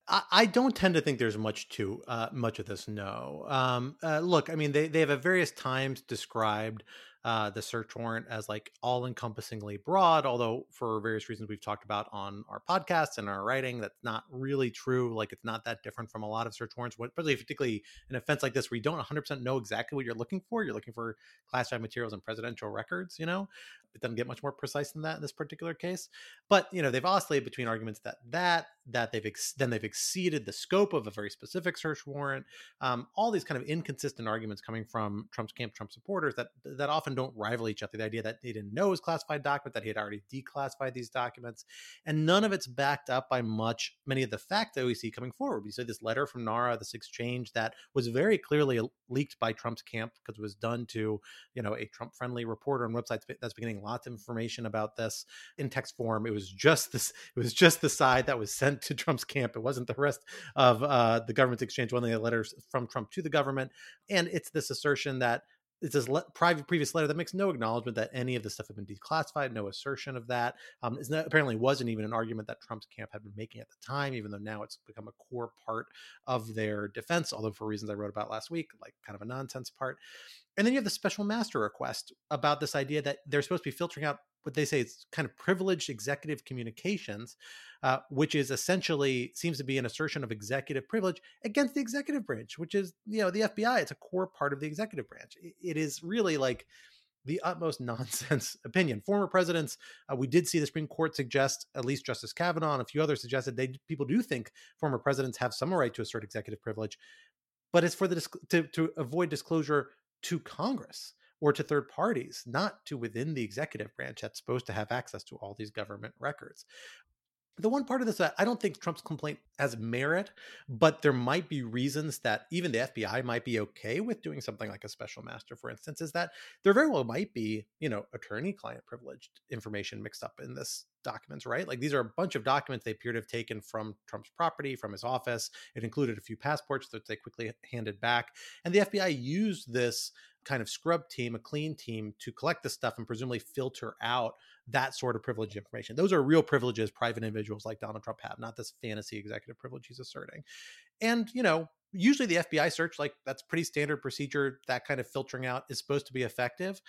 I don't tend to think there's much to uh, much of this. No, um, uh, look, I mean, they they have at various times described uh, the search warrant as like all encompassingly broad, although for various reasons we've talked about on our podcast and our writing, that's not really true. Like it's not that different from a lot of search warrants, particularly an offense like this where you don't 100% know exactly what you're looking for. You're looking for classified materials and presidential records, you know? It doesn't get much more precise than that in this particular case. But, you know, they've oscillated between arguments that that that they've ex- then they've exceeded the scope of a very specific search warrant. Um, all these kind of inconsistent arguments coming from Trump's camp, Trump supporters that that often don't rival each other. The idea that they didn't know was classified document, that he had already declassified these documents, and none of it's backed up by much many of the facts that we see coming forward. We see this letter from NARA, this exchange that was very clearly leaked by Trump's camp because it was done to you know a Trump friendly reporter on websites that's getting lots of information about this in text form. It was just this. It was just the side that was sent to Trump's camp. It wasn't the rest of uh, the government's exchange. One the letters from Trump to the government, and it's this assertion that it's this le- private previous letter that makes no acknowledgement that any of the stuff had been declassified, no assertion of that. Um, not, apparently wasn't even an argument that Trump's camp had been making at the time, even though now it's become a core part of their defense, although for reasons I wrote about last week, like kind of a nonsense part. And then you have the special master request about this idea that they're supposed to be filtering out what they say is kind of privileged executive communications, uh, which is essentially seems to be an assertion of executive privilege against the executive branch, which is you know the FBI. It's a core part of the executive branch. it, is really like the utmost nonsense opinion. Former presidents, uh, we did see the Supreme Court suggest, at least Justice Kavanaugh and a few others suggested they people do think former presidents have some right to assert executive privilege, but it's for the to to avoid disclosure to Congress or to third parties, not to within the executive branch that's supposed to have access to all these government records. The one part of this, that I don't think Trump's complaint has merit, but there might be reasons that even the FBI might be okay with doing something like a special master, for instance, is that there very well might be, you know, attorney client privileged information mixed up in this documents, right? Like these are a bunch of documents they appear to have taken from Trump's property, from his office. It included a few passports that they quickly handed back. And the FBI used this kind of scrub team, a clean team, to collect this stuff and presumably filter out that sort of privileged information. Those are real privileges private individuals like Donald Trump have, not this fantasy executive privilege he's asserting. And, you know, usually the FBI search, like that's pretty standard procedure. That kind of filtering out is supposed to be effective.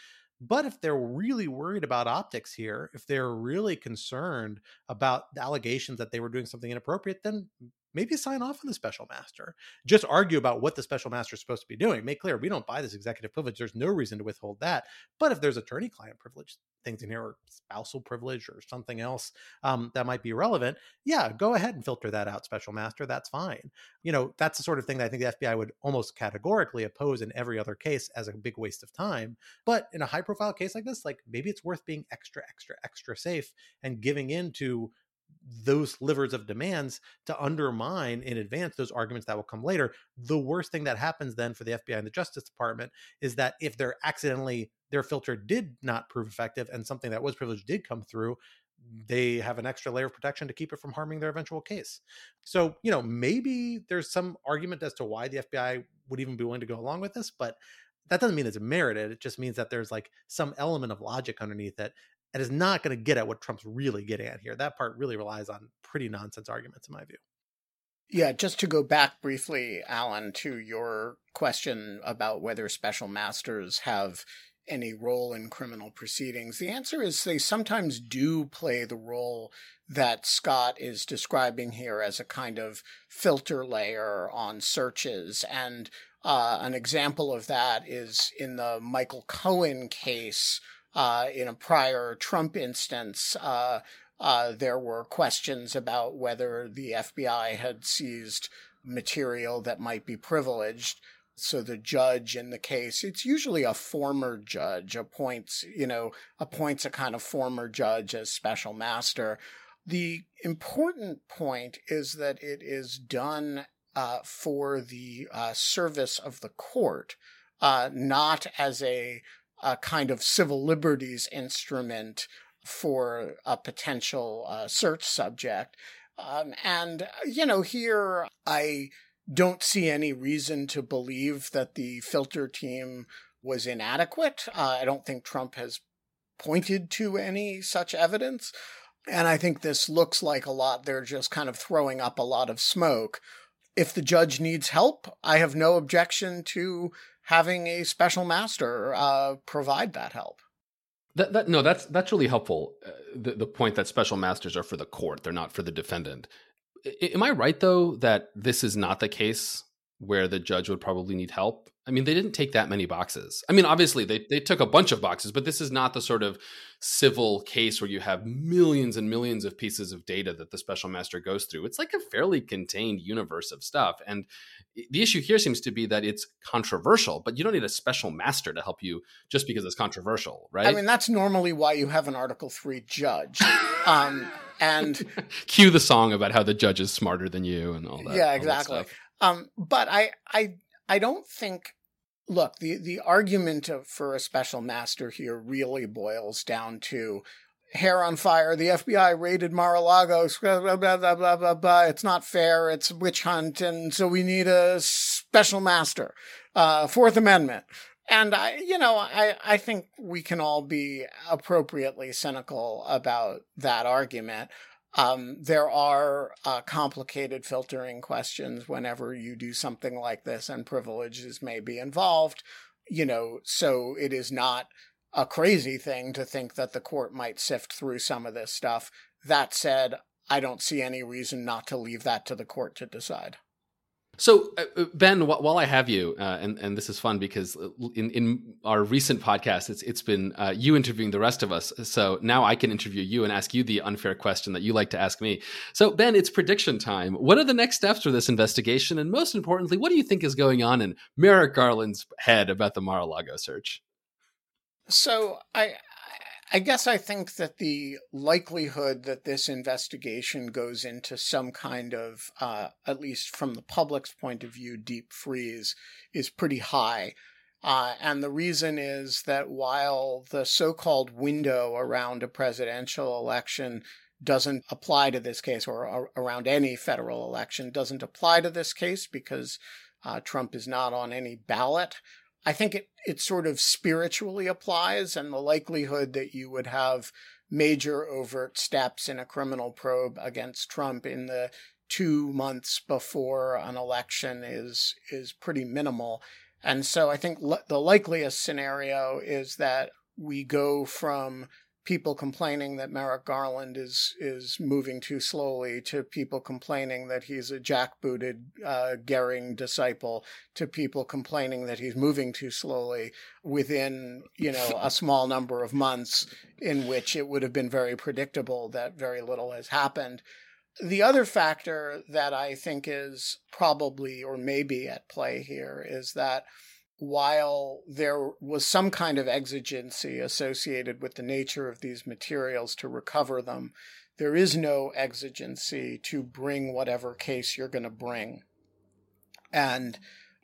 But if they're really worried about optics here, if they're really concerned about the allegations that they were doing something inappropriate, then maybe sign off on the special master. Just argue about what the special master is supposed to be doing. Make clear we don't buy this executive privilege. There's no reason to withhold that. But if there's attorney client privilege things in here, or spousal privilege, or something else um, that might be relevant, yeah, go ahead and filter that out, special master. That's fine. You know, that's the sort of thing that I think the FBI would almost categorically oppose in every other case as a big waste of time. But in a high profile case like this, like maybe it's worth being extra, extra, extra safe and giving in to those livers of demands to undermine in advance those arguments that will come later. The worst thing that happens then for the FBI and the Justice Department is that if they're accidentally their filter did not prove effective and something that was privileged did come through, they have an extra layer of protection to keep it from harming their eventual case. So, you know, maybe there's some argument as to why the FBI would even be willing to go along with this, but that doesn't mean it's merited. It just means that there's like some element of logic underneath it and is not going to get at what Trump's really getting at here. That part really relies on pretty nonsense arguments, in my view. Yeah, just to go back briefly, Alan, to your question about whether special masters have any role in criminal proceedings, the answer is they sometimes do play the role that Scott is describing here as a kind of filter layer on searches. And uh, an example of that is in the Michael Cohen case uh, in a prior Trump instance, uh, uh, there were questions about whether the FBI had seized material that might be privileged. So the judge in the case, it's usually a former judge appoints, you know, appoints a kind of former judge as special master. The important point is that it is done uh, for the uh, service of the court, uh, not as a a kind of civil liberties instrument for a potential uh, search subject. Um, and, you know, here I don't see any reason to believe that the filter team was inadequate. Uh, I don't think Trump has pointed to any such evidence. And I think this looks like a lot, they're just kind of throwing up a lot of smoke. If the judge needs help, I have no objection to having a special master uh, provide that help. That, that no, that's that's really helpful. Uh, the the point that special masters are for the court; they're not for the defendant. I, am I right though that this is not the case where the judge would probably need help? I mean, they didn't take that many boxes. I mean, obviously they they took a bunch of boxes, but this is not the sort of civil case where you have millions and millions of pieces of data that the special master goes through. It's like a fairly contained universe of stuff. And the issue here seems to be that it's controversial, but you don't need a special master to help you just because it's controversial, right? I mean, that's normally why you have an Article 3 judge. um, and cue the song about how the judge is smarter than you and all that. Yeah, exactly. Um, but I, I, I don't think. Look, the the argument of, for a special master here really boils down to hair on fire. The FBI raided Mar-a-Lago. Blah, blah, blah, blah, blah, blah. It's not fair. It's witch hunt. And so we need a special master. Uh, Fourth Amendment. And I, you know, I, I think we can all be appropriately cynical about that argument. Um, there are uh, complicated filtering questions whenever you do something like this, and privileges may be involved. You know, so it is not a crazy thing to think that the court might sift through some of this stuff. That said, I don't see any reason not to leave that to the court to decide. So, uh, uh Ben, while I have you, uh, and and this is fun because uh, in in our recent podcast, it's it's been uh, you interviewing the rest of us. So now I can interview you and ask you the unfair question that you like to ask me. So, Ben, it's prediction time. What are the next steps for this investigation, and most importantly, what do you think is going on in Merrick Garland's head about the Mar-a-Lago search? So I I guess I think that the likelihood that this investigation goes into some kind of, uh, at least from the public's point of view, deep freeze is pretty high. Uh, and the reason is that while the so called window around a presidential election doesn't apply to this case, or, around any federal election, doesn't apply to this case because uh, Trump is not on any ballot. I think it, it sort of spiritually applies, and the likelihood that you would have major overt steps in a criminal probe against Trump in the two months before an election is is pretty minimal. And so I think the likeliest scenario is that we go from people complaining that Merrick Garland is is moving too slowly, to people complaining that he's a jackbooted uh, Goering disciple, to people complaining that he's moving too slowly within you know a small number of months, in which it would have been very predictable that very little has happened. The other factor that I think is probably or maybe at play here is that while there was some kind of exigency associated with the nature of these materials to recover them, there is no exigency to bring whatever case you're going to bring. And,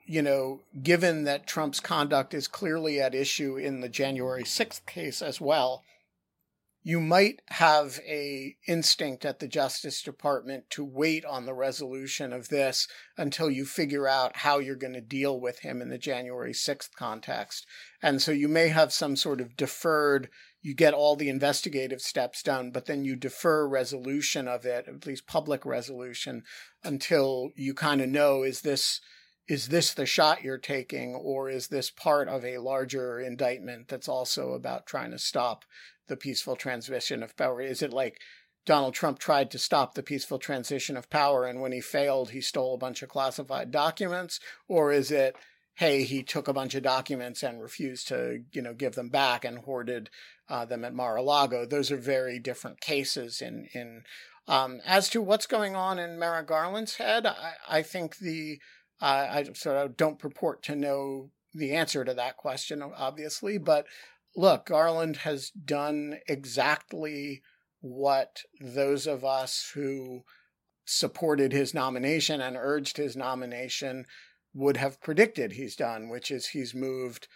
you know, given that Trump's conduct is clearly at issue in the January 6th case as well, you might have a instinct at the justice department to wait on the resolution of this until you figure out how you're going to deal with him in the January 6th context. And so you may have some sort of deferred you get all the investigative steps done but then you defer resolution of it at least public resolution until you kind of know is this is this the shot you're taking or is this part of a larger indictment that's also about trying to stop the peaceful transition of power? Is it like Donald Trump tried to stop the peaceful transition of power and when he failed, he stole a bunch of classified documents? Or is it, hey, he took a bunch of documents and refused to, you know, give them back and hoarded uh, them at Mar-a-Lago? Those are very different cases in, in, um, as to what's going on in Merrick Garland's head, I, I think the, uh, I sort of don't purport to know the answer to that question, obviously, but look, Garland has done exactly what those of us who supported his nomination and urged his nomination would have predicted he's done, which is he's moved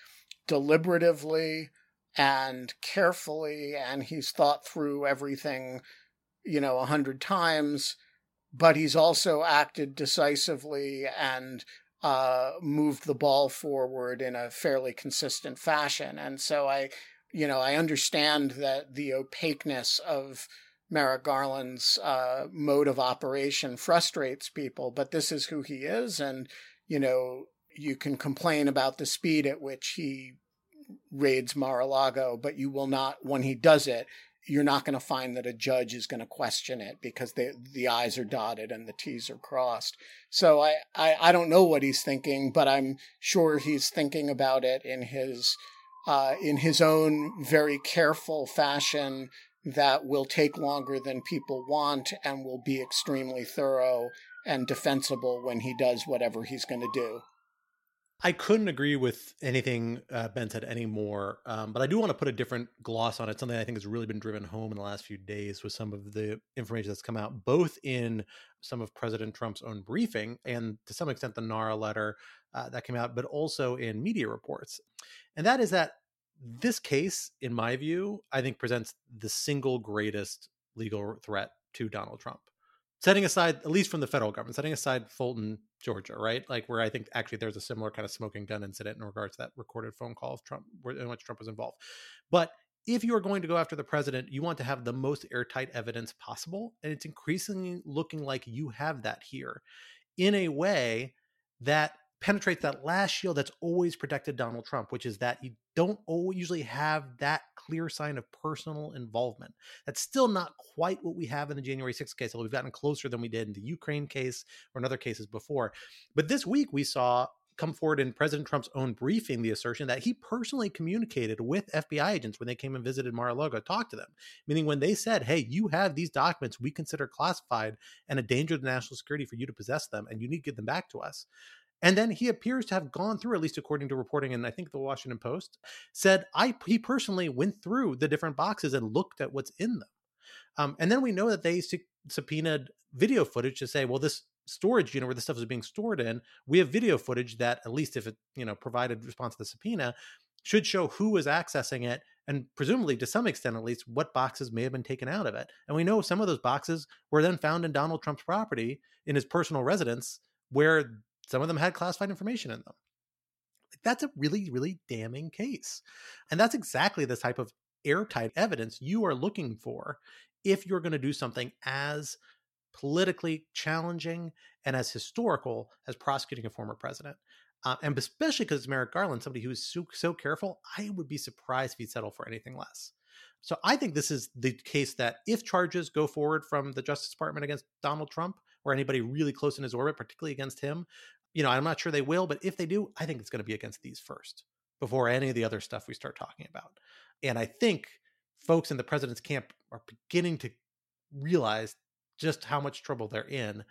deliberatively and carefully, and he's thought through everything, you know, a hundred times, but he's also acted decisively and uh, moved the ball forward in a fairly consistent fashion. And so I, you know, I understand that the opaqueness of Merrick Garland's uh, mode of operation frustrates people, but this is who he is. And, you know, you can complain about the speed at which he raids Mar a Lago, but you will not, when he does it, you're not going to find that a judge is going to question it because the the I's are dotted and the T's are crossed. So I, I, I don't know what he's thinking, but I'm sure he's thinking about it in his uh, in his own very careful fashion that will take longer than people want and will be extremely thorough and defensible when he does whatever he's going to do. I couldn't agree with anything uh, Ben said anymore, um, but I do want to put a different gloss on it. Something I think has really been driven home in the last few days with some of the information that's come out, both in some of President Trump's own briefing and to some extent the NARA letter uh, that came out, but also in media reports. And that is that this case, in my view, I think presents the single greatest legal threat to Donald Trump setting aside at least from the federal government setting aside fulton georgia right? Like where i think actually there's a similar kind of smoking gun incident in regards to that recorded phone call of trump in which trump was involved. But if you are going to go after the president you want to have the most airtight evidence possible and it's increasingly looking like you have that here in a way that penetrates that last shield that's always protected Donald Trump, which is that you don't usually have that clear sign of personal involvement. That's still not quite what we have in the January 6th case, although we've gotten closer than we did in the Ukraine case or in other cases before. But this week we saw come forward in President Trump's own briefing the assertion that he personally communicated with FBI agents when they came and visited Mar-a-Lago, talked to them, meaning when they said, "Hey, you have these documents we consider classified and a danger to national security for you to possess them, and you need to give them back to us." And then he appears to have gone through, at least according to reporting in I think the Washington Post, said I he personally went through the different boxes and looked at what's in them. Um, and then we know that they subpoenaed video footage to say, well, this storage unit where this stuff is being stored in, we have video footage that, at least if it you know provided response to the subpoena, should show who was accessing it and presumably to some extent at least what boxes may have been taken out of it. And we know some of those boxes were then found in Donald Trump's property in his personal residence where some of them had classified information in them. That's a really, really damning case. And that's exactly the type of airtight evidence you are looking for if you're going to do something as politically challenging and as historical as prosecuting a former president. Uh, and especially because Merrick Garland, somebody who is so, so careful, I would be surprised if he'd settle for anything less. So I think this is the case that if charges go forward from the Justice Department against Donald Trump or anybody really close in his orbit, particularly against him, you know, I'm not sure they will, but if they do, I think it's going to be against these first before any of the other stuff we start talking about. And I think folks in the president's camp are beginning to realize just how much trouble they're in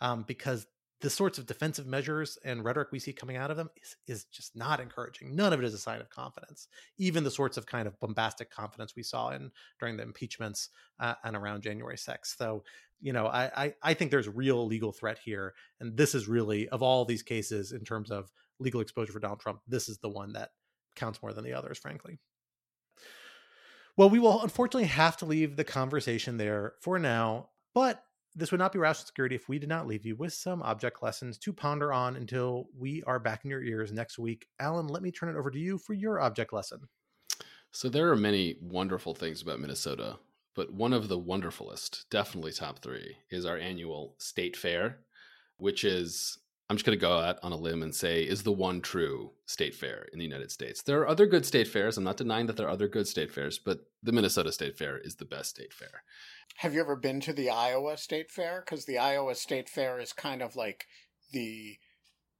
um, because the sorts of defensive measures and rhetoric we see coming out of them is, is just not encouraging. None of it is a sign of confidence. Even the sorts of kind of bombastic confidence we saw in during the impeachments uh, and around January 6th. So, you know, I, I, I think there's real legal threat here, and this is really of all these cases in terms of legal exposure for Donald Trump, this is the one that counts more than the others, frankly. Well, we will unfortunately have to leave the conversation there for now, but this would not be rational security if we did not leave you with some object lessons to ponder on until we are back in your ears next week. Alan, let me turn it over to you for your object lesson. So, there are many wonderful things about Minnesota, but one of the wonderfulest, definitely top three, is our annual state fair, which is I'm just going to go out on a limb and say is the one true state fair in the United States. There are other good state fairs. I'm not denying that there are other good state fairs, but the Minnesota State Fair is the best state fair. Have you ever been to the Iowa State Fair? Because the Iowa State Fair is kind of like the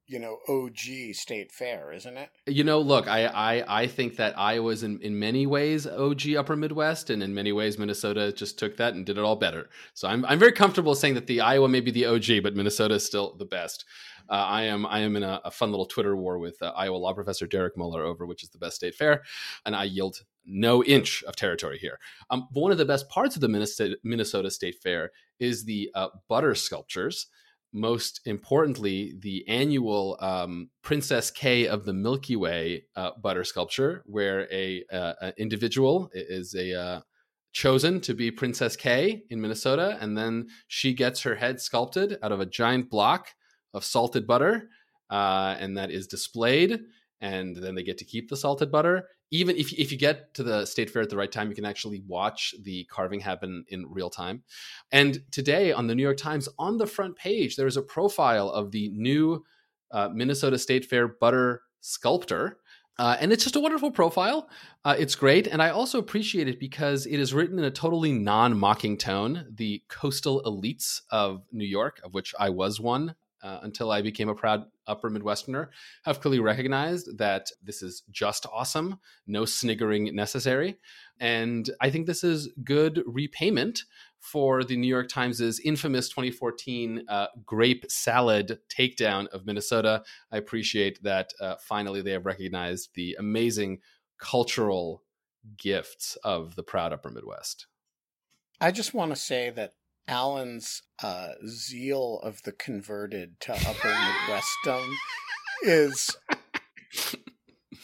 you know OG state fair, isn't it? You know, look, I I, I think that Iowa's in, in many ways OG Upper Midwest, and in many ways Minnesota just took that and did it all better. So I'm I'm very comfortable saying that the Iowa may be the OG, but Minnesota is still the best. Uh, I am I am in a, a, fun little Twitter war with uh, Iowa law professor Derek Muller over which is the best state fair, and I yield no inch of territory here. Um, one of the best parts of the Minnesota, Minnesota State Fair is the uh, butter sculptures most importantly, the annual um, Princess Kay of the Milky Way uh, butter sculpture, where a, uh, individual is a uh, chosen to be Princess Kay in Minnesota, and then she gets her head sculpted out of a giant block of salted butter, uh, and that is displayed. And then they get to keep the salted butter even if, if you get to the state fair at the right time, you can actually watch the carving happen in real time. And today on the New York Times, on the front page, there is a profile of the new uh, Minnesota State Fair butter sculptor. Uh, and it's just a wonderful profile. Uh, it's great. And I also appreciate it because it is written in a totally non mocking tone. The coastal elites of New York, of which I was one uh, until I became a proud upper Midwesterner, have clearly recognized that this is just awesome, no sniggering necessary. And I think this is good repayment for the New York Times' infamous 2014 uh, grape salad takedown of Minnesota. I appreciate that uh, finally they have recognized the amazing cultural gifts of the proud upper Midwest. I just want to say that Alan's uh, zeal of the converted to upper Midwestern is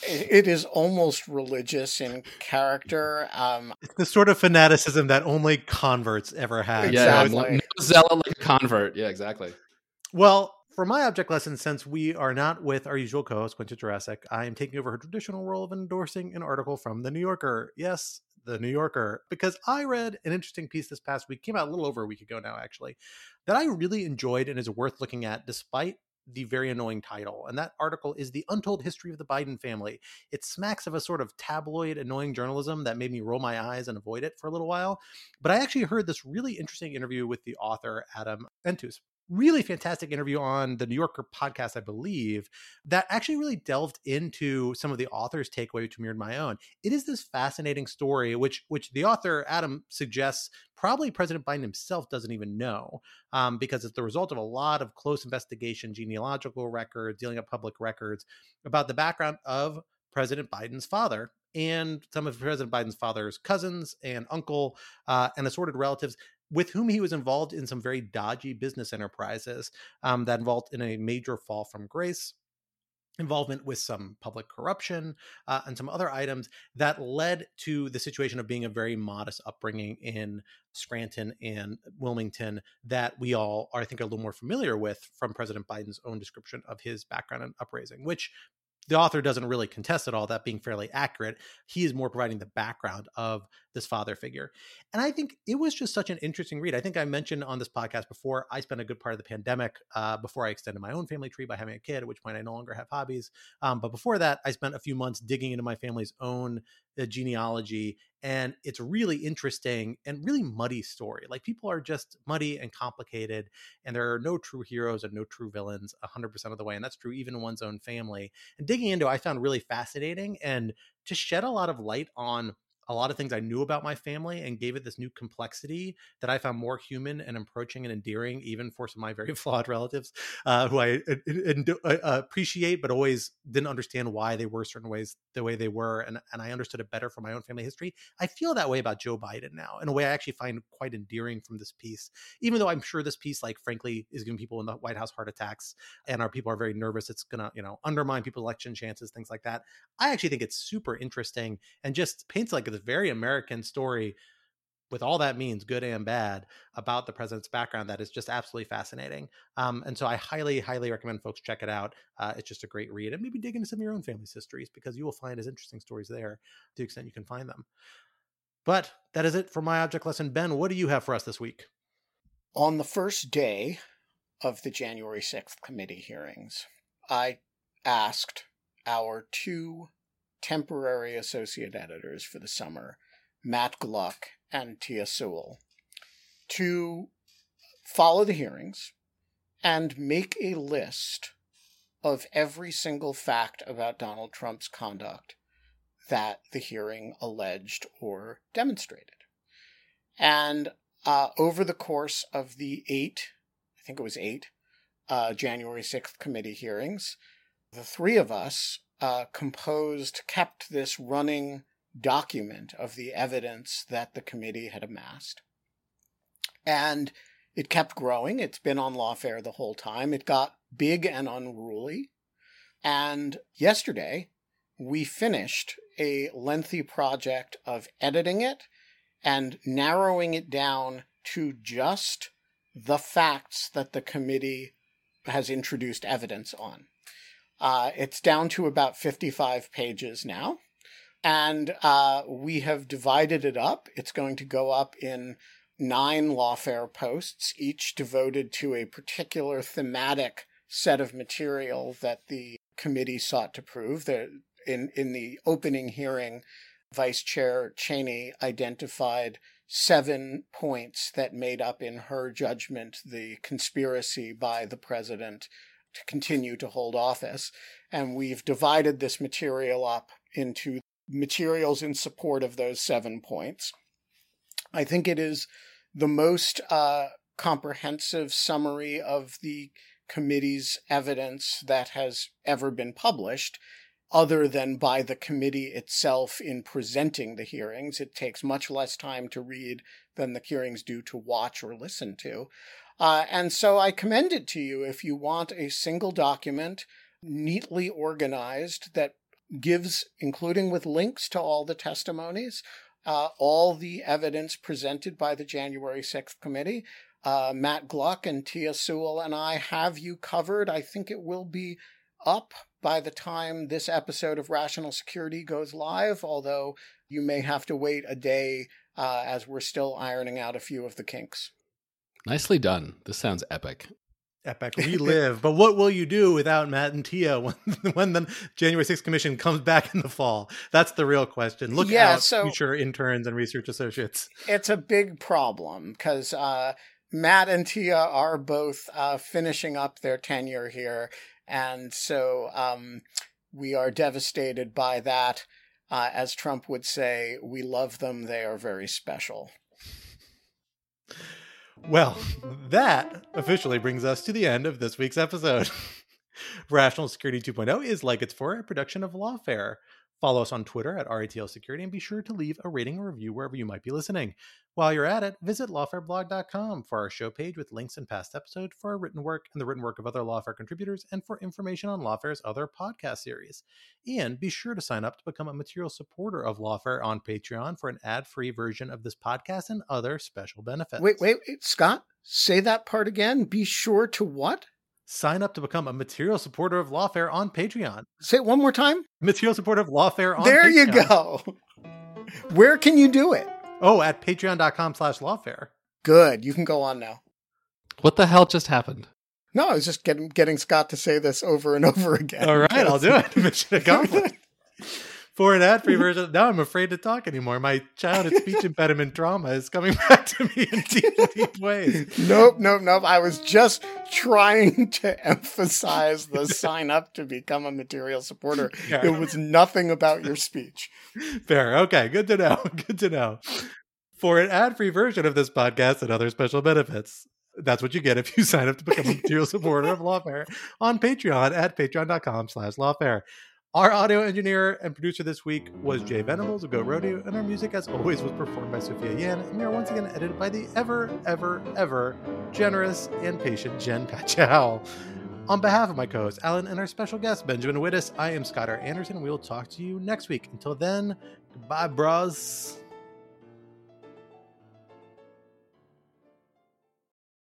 it is almost religious in character. Um, it's the sort of fanaticism that only converts ever have. Exactly. Yeah, no zealot like a convert. Yeah, exactly. Well, for my object lesson, since we are not with our usual co-host Quinta Jurecic, I am taking over her traditional role of endorsing an article from the New Yorker. Yes, the New Yorker, because I read an interesting piece this past week, came out a little over a week ago now, actually, that I really enjoyed and is worth looking at despite the very annoying title. And that article is The Untold History of the Biden Family. It smacks of a sort of tabloid, annoying journalism that made me roll my eyes and avoid it for a little while. But I actually heard this really interesting interview with the author, Adam Entous really fantastic interview on the New Yorker podcast, I believe, that actually really delved into some of the author's takeaway, which mirrored my own. It is this fascinating story, which which the author Adam suggests probably President Biden himself doesn't even know, um, because it's the result of a lot of close investigation, genealogical records, dealing up public records about the background of President Biden's father and some of President Biden's father's cousins and uncle uh, and assorted relatives with whom he was involved in some very dodgy business enterprises um, that involved in a major fall from grace involvement with some public corruption uh, and some other items that led to the situation of being a very modest upbringing in Scranton and Wilmington that we all are, I think, are a little more familiar with from President Biden's own description of his background and upraising, which the author doesn't really contest at all that being fairly accurate. He is more providing the background of this father figure. And I think it was just such an interesting read. I think I mentioned on this podcast before, I spent a good part of the pandemic uh, before I extended my own family tree by having a kid, at which point I no longer have hobbies. Um, but before that, I spent a few months digging into my family's own uh, genealogy. And it's really interesting and really muddy story. Like people are just muddy and complicated, and there are no true heroes and no true villains 100% of the way. And that's true even in one's own family. And digging into, I found really fascinating and to shed a lot of light on a lot of things I knew about my family and gave it this new complexity that I found more human and approaching and endearing, even for some of my very flawed relatives uh, who I uh, uh, appreciate, but always didn't understand why they were certain ways the way they were. And, and I understood it better from my own family history. I feel that way about Joe Biden now in a way I actually find quite endearing from this piece, even though I'm sure this piece, like, frankly, is giving people in the White House heart attacks and our people are very nervous. It's going to, you know, undermine people's election chances, things like that. I actually think it's super interesting and just paints like this very American story with all that means, good and bad, about the president's background that is just absolutely fascinating. Um, and so I highly, highly recommend folks check it out. Uh, it's just a great read and maybe dig into some of your own family's histories because you will find as interesting stories there to the extent you can find them. But that is it for my object lesson. Ben, what do you have for us this week? On the first day of the January 6th committee hearings, I asked our two temporary associate editors for the summer, Matt Gluck and Tia Sewell, to follow the hearings and make a list of every single fact about Donald Trump's conduct that the hearing alleged or demonstrated. And uh, over the course of the eight, I think it was eight, uh, January 6th committee hearings, the three of us uh, composed, kept this running document of the evidence that the committee had amassed. And it kept growing. It's been on lawfare the whole time. It got big and unruly. And yesterday, we finished a lengthy project of editing it and narrowing it down to just the facts that the committee has introduced evidence on. Uh, it's down to about 55 pages now. And uh, we have divided it up. It's going to go up in nine lawfare posts, each devoted to a particular thematic set of material that the committee sought to prove. There, in, in the opening hearing, Vice Chair Cheney identified seven points that made up, in her judgment, the conspiracy by the president to continue to hold office. And we've divided this material up into materials in support of those seven points. I think it is the most uh, comprehensive summary of the committee's evidence that has ever been published, other than by the committee itself in presenting the hearings. It takes much less time to read than the hearings do to watch or listen to. Uh, and so I commend it to you if you want a single document neatly organized that gives, including with links to all the testimonies, uh, all the evidence presented by the January 6th committee. Uh, Matt Gluck and Tia Sewell and I have you covered. I think it will be up by the time this episode of Rational Security goes live, although you may have to wait a day uh, as we're still ironing out a few of the kinks. Nicely done. This sounds epic epic relive. but what will you do without Matt and Tia when when the January 6th commission comes back in the fall? That's the real question. Look yeah, out, so future interns and research associates. It's a big problem because uh, Matt and Tia are both uh, finishing up their tenure here, and so um, we are devastated by that. Uh, as Trump would say, we love them; they are very special. Well, that officially brings us to the end of this week's episode. Rational Security 2.0 is like it's for a production of Lawfare. Follow us on Twitter at RATL Security and be sure to leave a rating or review wherever you might be listening. While you're at it, visit lawfareblog.com for our show page with links and past episodes for our written work and the written work of other Lawfare contributors and for information on Lawfare's other podcast series. And be sure to sign up to become a material supporter of Lawfare on Patreon for an ad-free version of this podcast and other special benefits. Wait, wait, wait, Scott, say that part again. Be sure to what? Sign up to become a material supporter of Lawfare on Patreon. Say it one more time. Material supporter of Lawfare on There Patreon. you go. Where can you do it? Oh, at patreon.com slash lawfare. Good. You can go on now. What the hell just happened? No, I was just getting getting Scott to say this over and over again. All right, I'll do it. Mission accomplished for an ad-free mm-hmm. version. Now I'm afraid to talk anymore. My childhood speech impediment trauma is coming back to me in deep, deep ways. Nope, nope, nope. I was just trying to emphasize the sign up to become a material supporter. It was nothing about your speech. Fair. Okay, good to know. Good to know. For an ad-free version of this podcast and other special benefits, that's what you get if you sign up to become a material supporter of Lawfare on Patreon at patreon.com slash lawfare. Our audio engineer and producer this week was Jay Venables of Goat Rodeo, and our music, as always, was performed by Sophia Yan, and we are once again edited by the ever, ever, ever generous and patient Jen Patja. On behalf of my co-host Alan and our special guest Benjamin Wittes, I am Scott R. Anderson. We will talk to you next week. Until then, goodbye, bros.